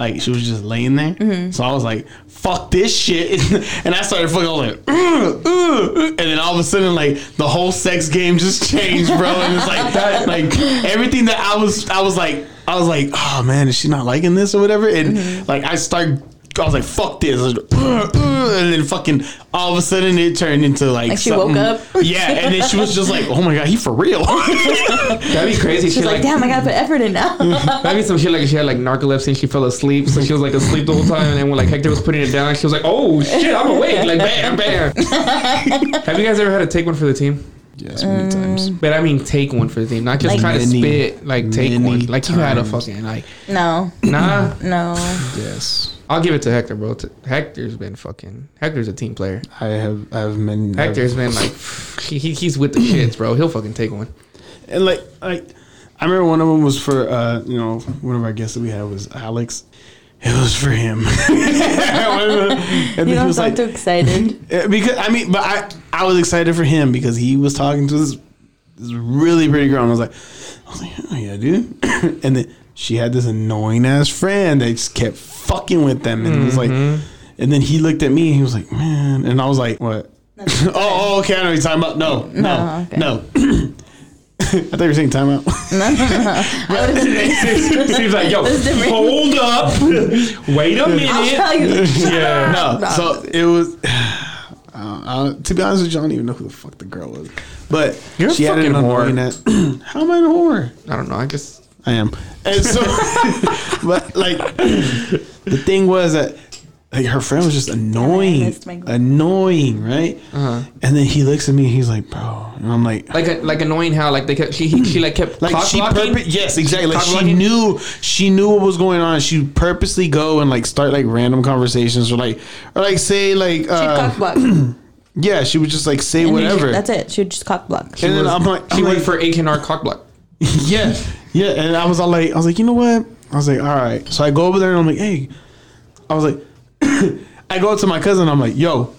like she was just laying there. Mm-hmm. So I was like, "Fuck this shit," and I started fucking I was like, "Ugh, ugh," and then all of a sudden, like the whole sex game just changed, bro. And it's like that, like everything that I was, I was like, I was like, "Oh man, is she not liking this or whatever?" And Mm-hmm. like I started. I was like, "Fuck this!" Like, "Ugh, ugh," and then fucking all of a sudden it turned into like Like she woke something- up? yeah, and then she was just like, "Oh my god, he for real." That'd be crazy. She's She like, like, damn, I gotta put effort in now. that'd be some shit like she had like narcolepsy and she fell asleep, so she was like asleep the whole time. And then when like Hector was putting it down, she was like, "Oh shit, I'm awake!" Like bam, bam. Have you guys ever had to take one for the team? yes, many Mm. times. But I mean, take one for the team, not just Like- try to spit. Like take many one. Like you had a fucking like no, nah. no. Yes, I'll give it to Hector, bro. Hector's been fucking. Hector's a team player. I have. I have many. Hector's been like, he, he- he's with the kids, bro. He'll fucking take one. and like like I remember one of them was for uh you know one of our guests that we had was Alex. It was for him. and You don't was sound like too excited. because I mean, but I I was excited for him because he was talking to this this really pretty girl, and I was like, I was like, oh yeah, dude. and then she had this annoying ass friend that just kept fucking with them, and it was like, and then he looked at me, and he was like, man, and I was like, what? oh, oh, okay, I know what you're talking about. No, no, okay. no. I thought you were saying timeout. I would have Seems like, yo, hold up. Wait a I'll minute. tell you. Yeah. no, so it was. Uh, uh, to be honest with you, I don't even know who the fuck the girl was, but You're a she had an fucking whore. that. How am I a whore? I don't know. I guess. I am, and so, but like, the thing was that like her friend was just annoying, annoying, right? Uh-huh. And then he looks at me, and he's like, "Bro," and I'm like, Like, a, like annoying how like they kept, she he, she like kept like she blocking. purpo- yes exactly like she blocking? knew she knew what was going on she purposely go and like start like random conversations or like or like say like She'd uh, yeah she would just like say And then she- whatever That's it. She'd just cock block. and then I'm like, She I'm went like for H and R cock block. yeah yeah and I was all like I was like you know what? I was like all right. So I go over there and I'm like hey. I was like I go up to my cousin I'm like yo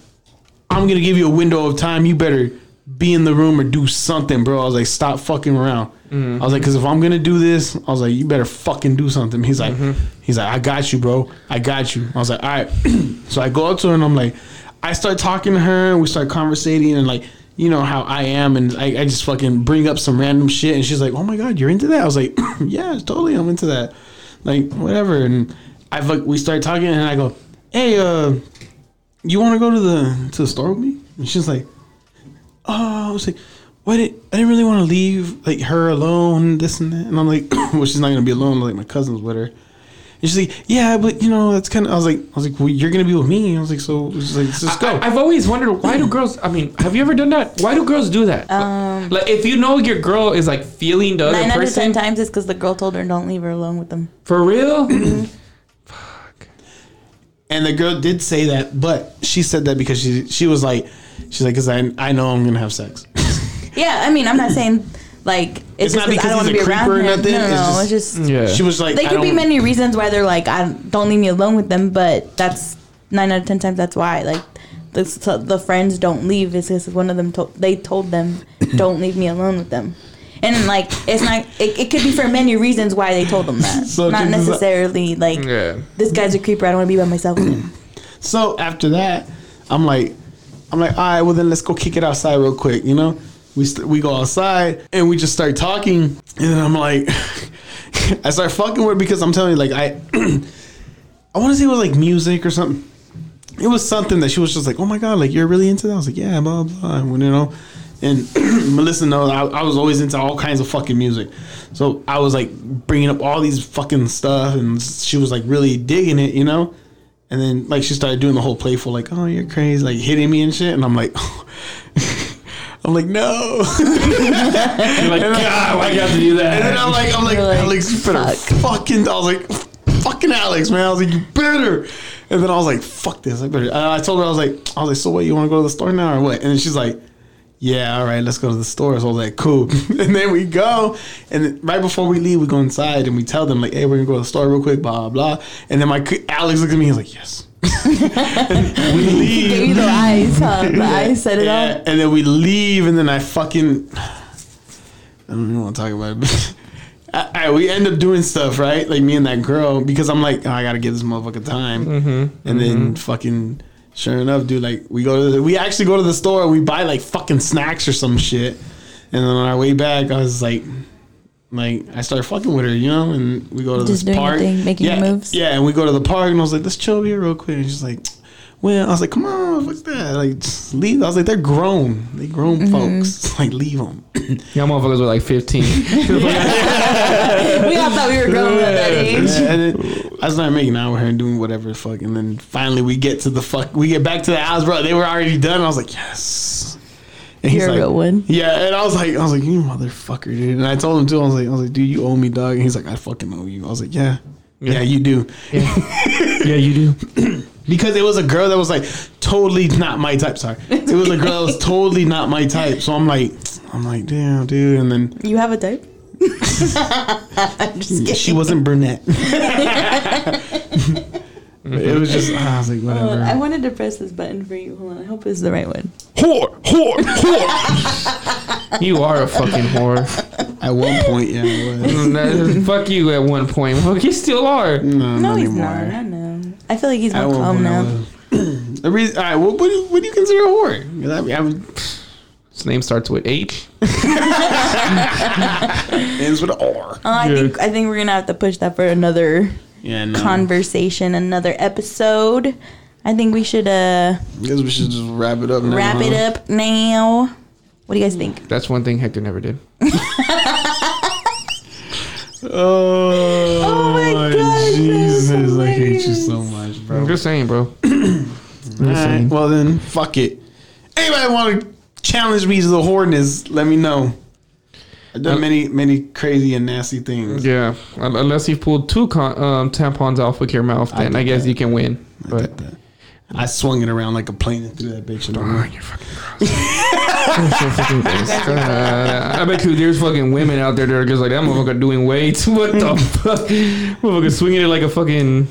I'm gonna give you a window of time. You better be in the room or do something bro. I was like stop fucking around. Mm-hmm. I was like because if I'm gonna do this I was like you better fucking do something. He's like mm-hmm. he's like I got you bro. I got you. I was like all right. So I go up to her and I'm like I start talking to her and we start conversating and like you know how I am and I, I just fucking bring up some random shit and she's like oh my god you're into that? I was like yeah totally I'm into that. Like whatever and I like we start talking and I go hey uh you want to go to the to the store with me? And she's like oh I was like what did I didn't really want to leave like her alone this and that and I'm like well she's not gonna be alone like my cousin's with her and she's like yeah but you know that's kind of I was like I was like well you're gonna be with me I was like so she's like let's just go I, have always wondered why do girls? I mean, have you ever done that? Why do girls do that? Um, like, if you know your girl is like feeling the other Nine out of ten person times it's because the girl told her don't leave her alone with them. for real. And the girl did say that, but she said that because she she was like, she's like, because I I know I'm gonna have sex. Yeah, I mean, I'm not saying like It's it's, not 'cause because I don't want to be a around creeper or him. nothing, No, no, it's no. just- It's just yeah. She was like, there could be many reasons why they're like, I don't leave me alone with them, but that's nine out of ten times that's why. Like the the friends don't leave. It's because one of them told they told them don't leave me alone with them. And like it's not, it, it could be for many reasons why they told them that. So not check this necessarily like Yeah. this guy's a creeper. I don't want to be by myself with him. So after that, I'm like, I'm like, all right, well then let's go kick it outside real quick, you know. We st- we go outside and we just start talking, and then I'm like, I start fucking with her because I'm telling you, like I, I want to say it was like music or something. It was something that she was just like, oh my god, like you're really into that. I was like, yeah, blah blah, and, you know. And Melissa knows I, I was always into all kinds of fucking music, so I was like bringing up all these fucking stuff, and she was like really digging it, you know. And then like she started doing the whole playful, like, oh you're crazy, like hitting me and shit, and I'm like, I'm like no. You're like, God, why you have to do that? And then I'm like, I'm like, You're like, Alex, you better fuck. fucking. I was like, fucking Alex, man. I was like, you better. And then I was like, fuck this. I better. And I told her, I was like, I was like, so what? You want to go to the store now or what? And then she's like, yeah, all right, let's go to the store. So I was like, cool. and then we go, and right before we leave, we go inside and we tell them like, hey, we're gonna go to the store real quick, blah blah. blah. And then my Alex looks at me, and he's like, yes. And we leave. Gave you the eyes, huh? The eyes set it Yeah, up. and then we leave, and then I fucking I don't even want to talk about it. But I, I- we end up doing stuff, right? Like me and that girl, because I'm like, oh, I gotta give this motherfucker time. Mm-hmm. And then fucking, sure enough, dude, like we go to the, we actually go to the store, we buy like fucking snacks or some shit, and then on our way back, I was like. Like I started fucking with her, you know, and we go to Just this doing park, thing, making your yeah, moves. Yeah, and we go to the park, and I was like, "Let's chill here real quick." And she's like, "Well," I was like, "Come on, what's that?" Like, leave. I was like, "They're grown, they grown Mm-hmm. folks. Like, leave them." Y'all motherfuckers were like 15. we all thought we were grown at that age. Yeah, and then I started making out with her and doing whatever the fuck, and then finally we get to the fuck, we get back to the house, bro. They were already done. I was like, yes. And You're a like, real one. Yeah, and I was like, I was like, you motherfucker, dude. And I told him too. I was like, I was like, dude, you owe me, dog. And he's like, I fucking owe you. I was like, yeah, yeah, you do. yeah, you do. Because it was a girl that was like totally not my type. Sorry, it was a girl that was totally not my type. So I'm like, I'm like, damn, dude. And then You have a type? I'm just kidding. she wasn't brunette. It was just, I was like, Hold on, whatever. I wanted to press this button for you. Hold on. I hope it's the right one. Whore, whore, whore. you are a fucking whore. At one point, yeah, it was. Fuck you at one point. Fuck, you still are. No, No, not he's anymore. not. I know. I feel like he's At more calm now. The reason, all right, what, what, do you, what do you consider a whore? 'Cause I mean, I mean, His name starts with H. ends with an R. Oh, I Yeah. think I think we're gonna have to push that for another Yeah, no. conversation, another episode. I think we should uh I guess we should just wrap it up now. wrap it huh? up now. What do you guys think? That's one thing Hector never did. Oh, Oh my God, Jesus! I hate you so much, bro. I'm bro. just saying, bro. All right, well then, fuck it. Anybody want to challenge me to the horness? Let me know. I've done Uh, many, many crazy and nasty things. Yeah, unless you pulled two con- um, tampons off with your mouth, then I, did guess that. you can win. I But that. I swung it around like a plane and threw that bitch in the room. you're fucking gross. You're so fucking gross. God, I bet you there's fucking women out there that are just like that motherfucker doing weights. What the fuck? Motherfucker swinging it like a fucking.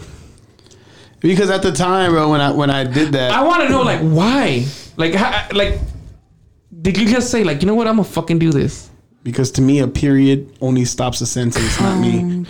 Because at the time, bro, when I when I did that, I want to know like why, like how, like. Did you just say like you know what I'm gonna fucking do this? Because to me a period only stops a sentence, not me.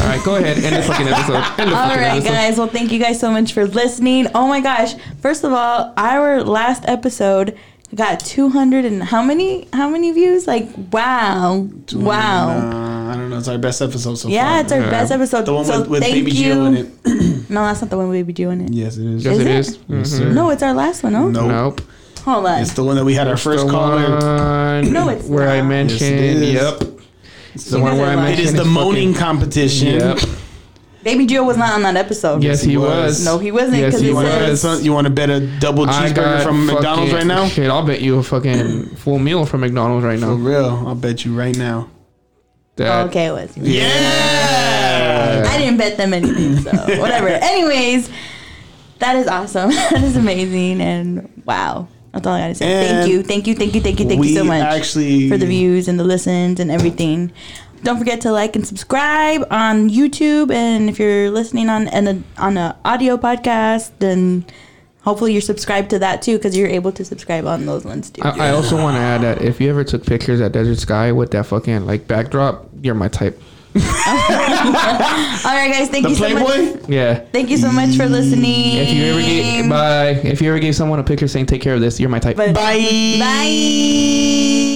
All right, go ahead end the fucking episode. End the All fucking right, episode. guys. Well, thank you guys so much for listening. Oh my gosh! First of all, our last episode got 200 and how many? How many views? Like wow, wow. Uh, I don't know. It's our best episode so Yeah, far. Yeah, it's our Yeah. best episode. the one so with, with thank Baby you. Jill in it. No, that's not the one with Baby Jill in it. yes, it is. Yes, Is it it? is. Yes, Mhm. sir. No, it's our last one. No, Nope. Nope. Hold on. It's the one that we had our first the caller. one No, it's where I not. mentioned. Yes, it is. yep. It's the You one guys where I lying. It mentioned. is the his moaning fucking- competition. Yep. Baby Joe was not on that episode. Yes, he he was. was. No, he wasn't, Yes, 'cause he it You want, to bet was. a, you want to bet a double I cheeseburger got from McDonald's fucking- right now? Shit, I'll bet you a fucking full meal from McDonald's right now. For now. real, I'll bet you right now. That, Oh, okay, it was. Yeah. I didn't bet them anything, so whatever. Anyways, that is awesome. that is amazing, and wow. That's all I gotta say. And thank you, thank you, thank you, thank you, thank you so much actually for the views and the listens and everything. Don't forget to like and subscribe on YouTube, and if you're listening on an on a audio podcast, then hopefully you're subscribed to that too, because you're able to subscribe on those ones too. I, I also want to add that if you ever took pictures at Desert Sky with that fucking like backdrop, you're my type. all right, guys, thank The you so much. Playboy? Yeah. Thank you so much for listening. If you ever gave bye, if you ever gave someone a picture saying take care of this, you're my type. But- Bye. Bye.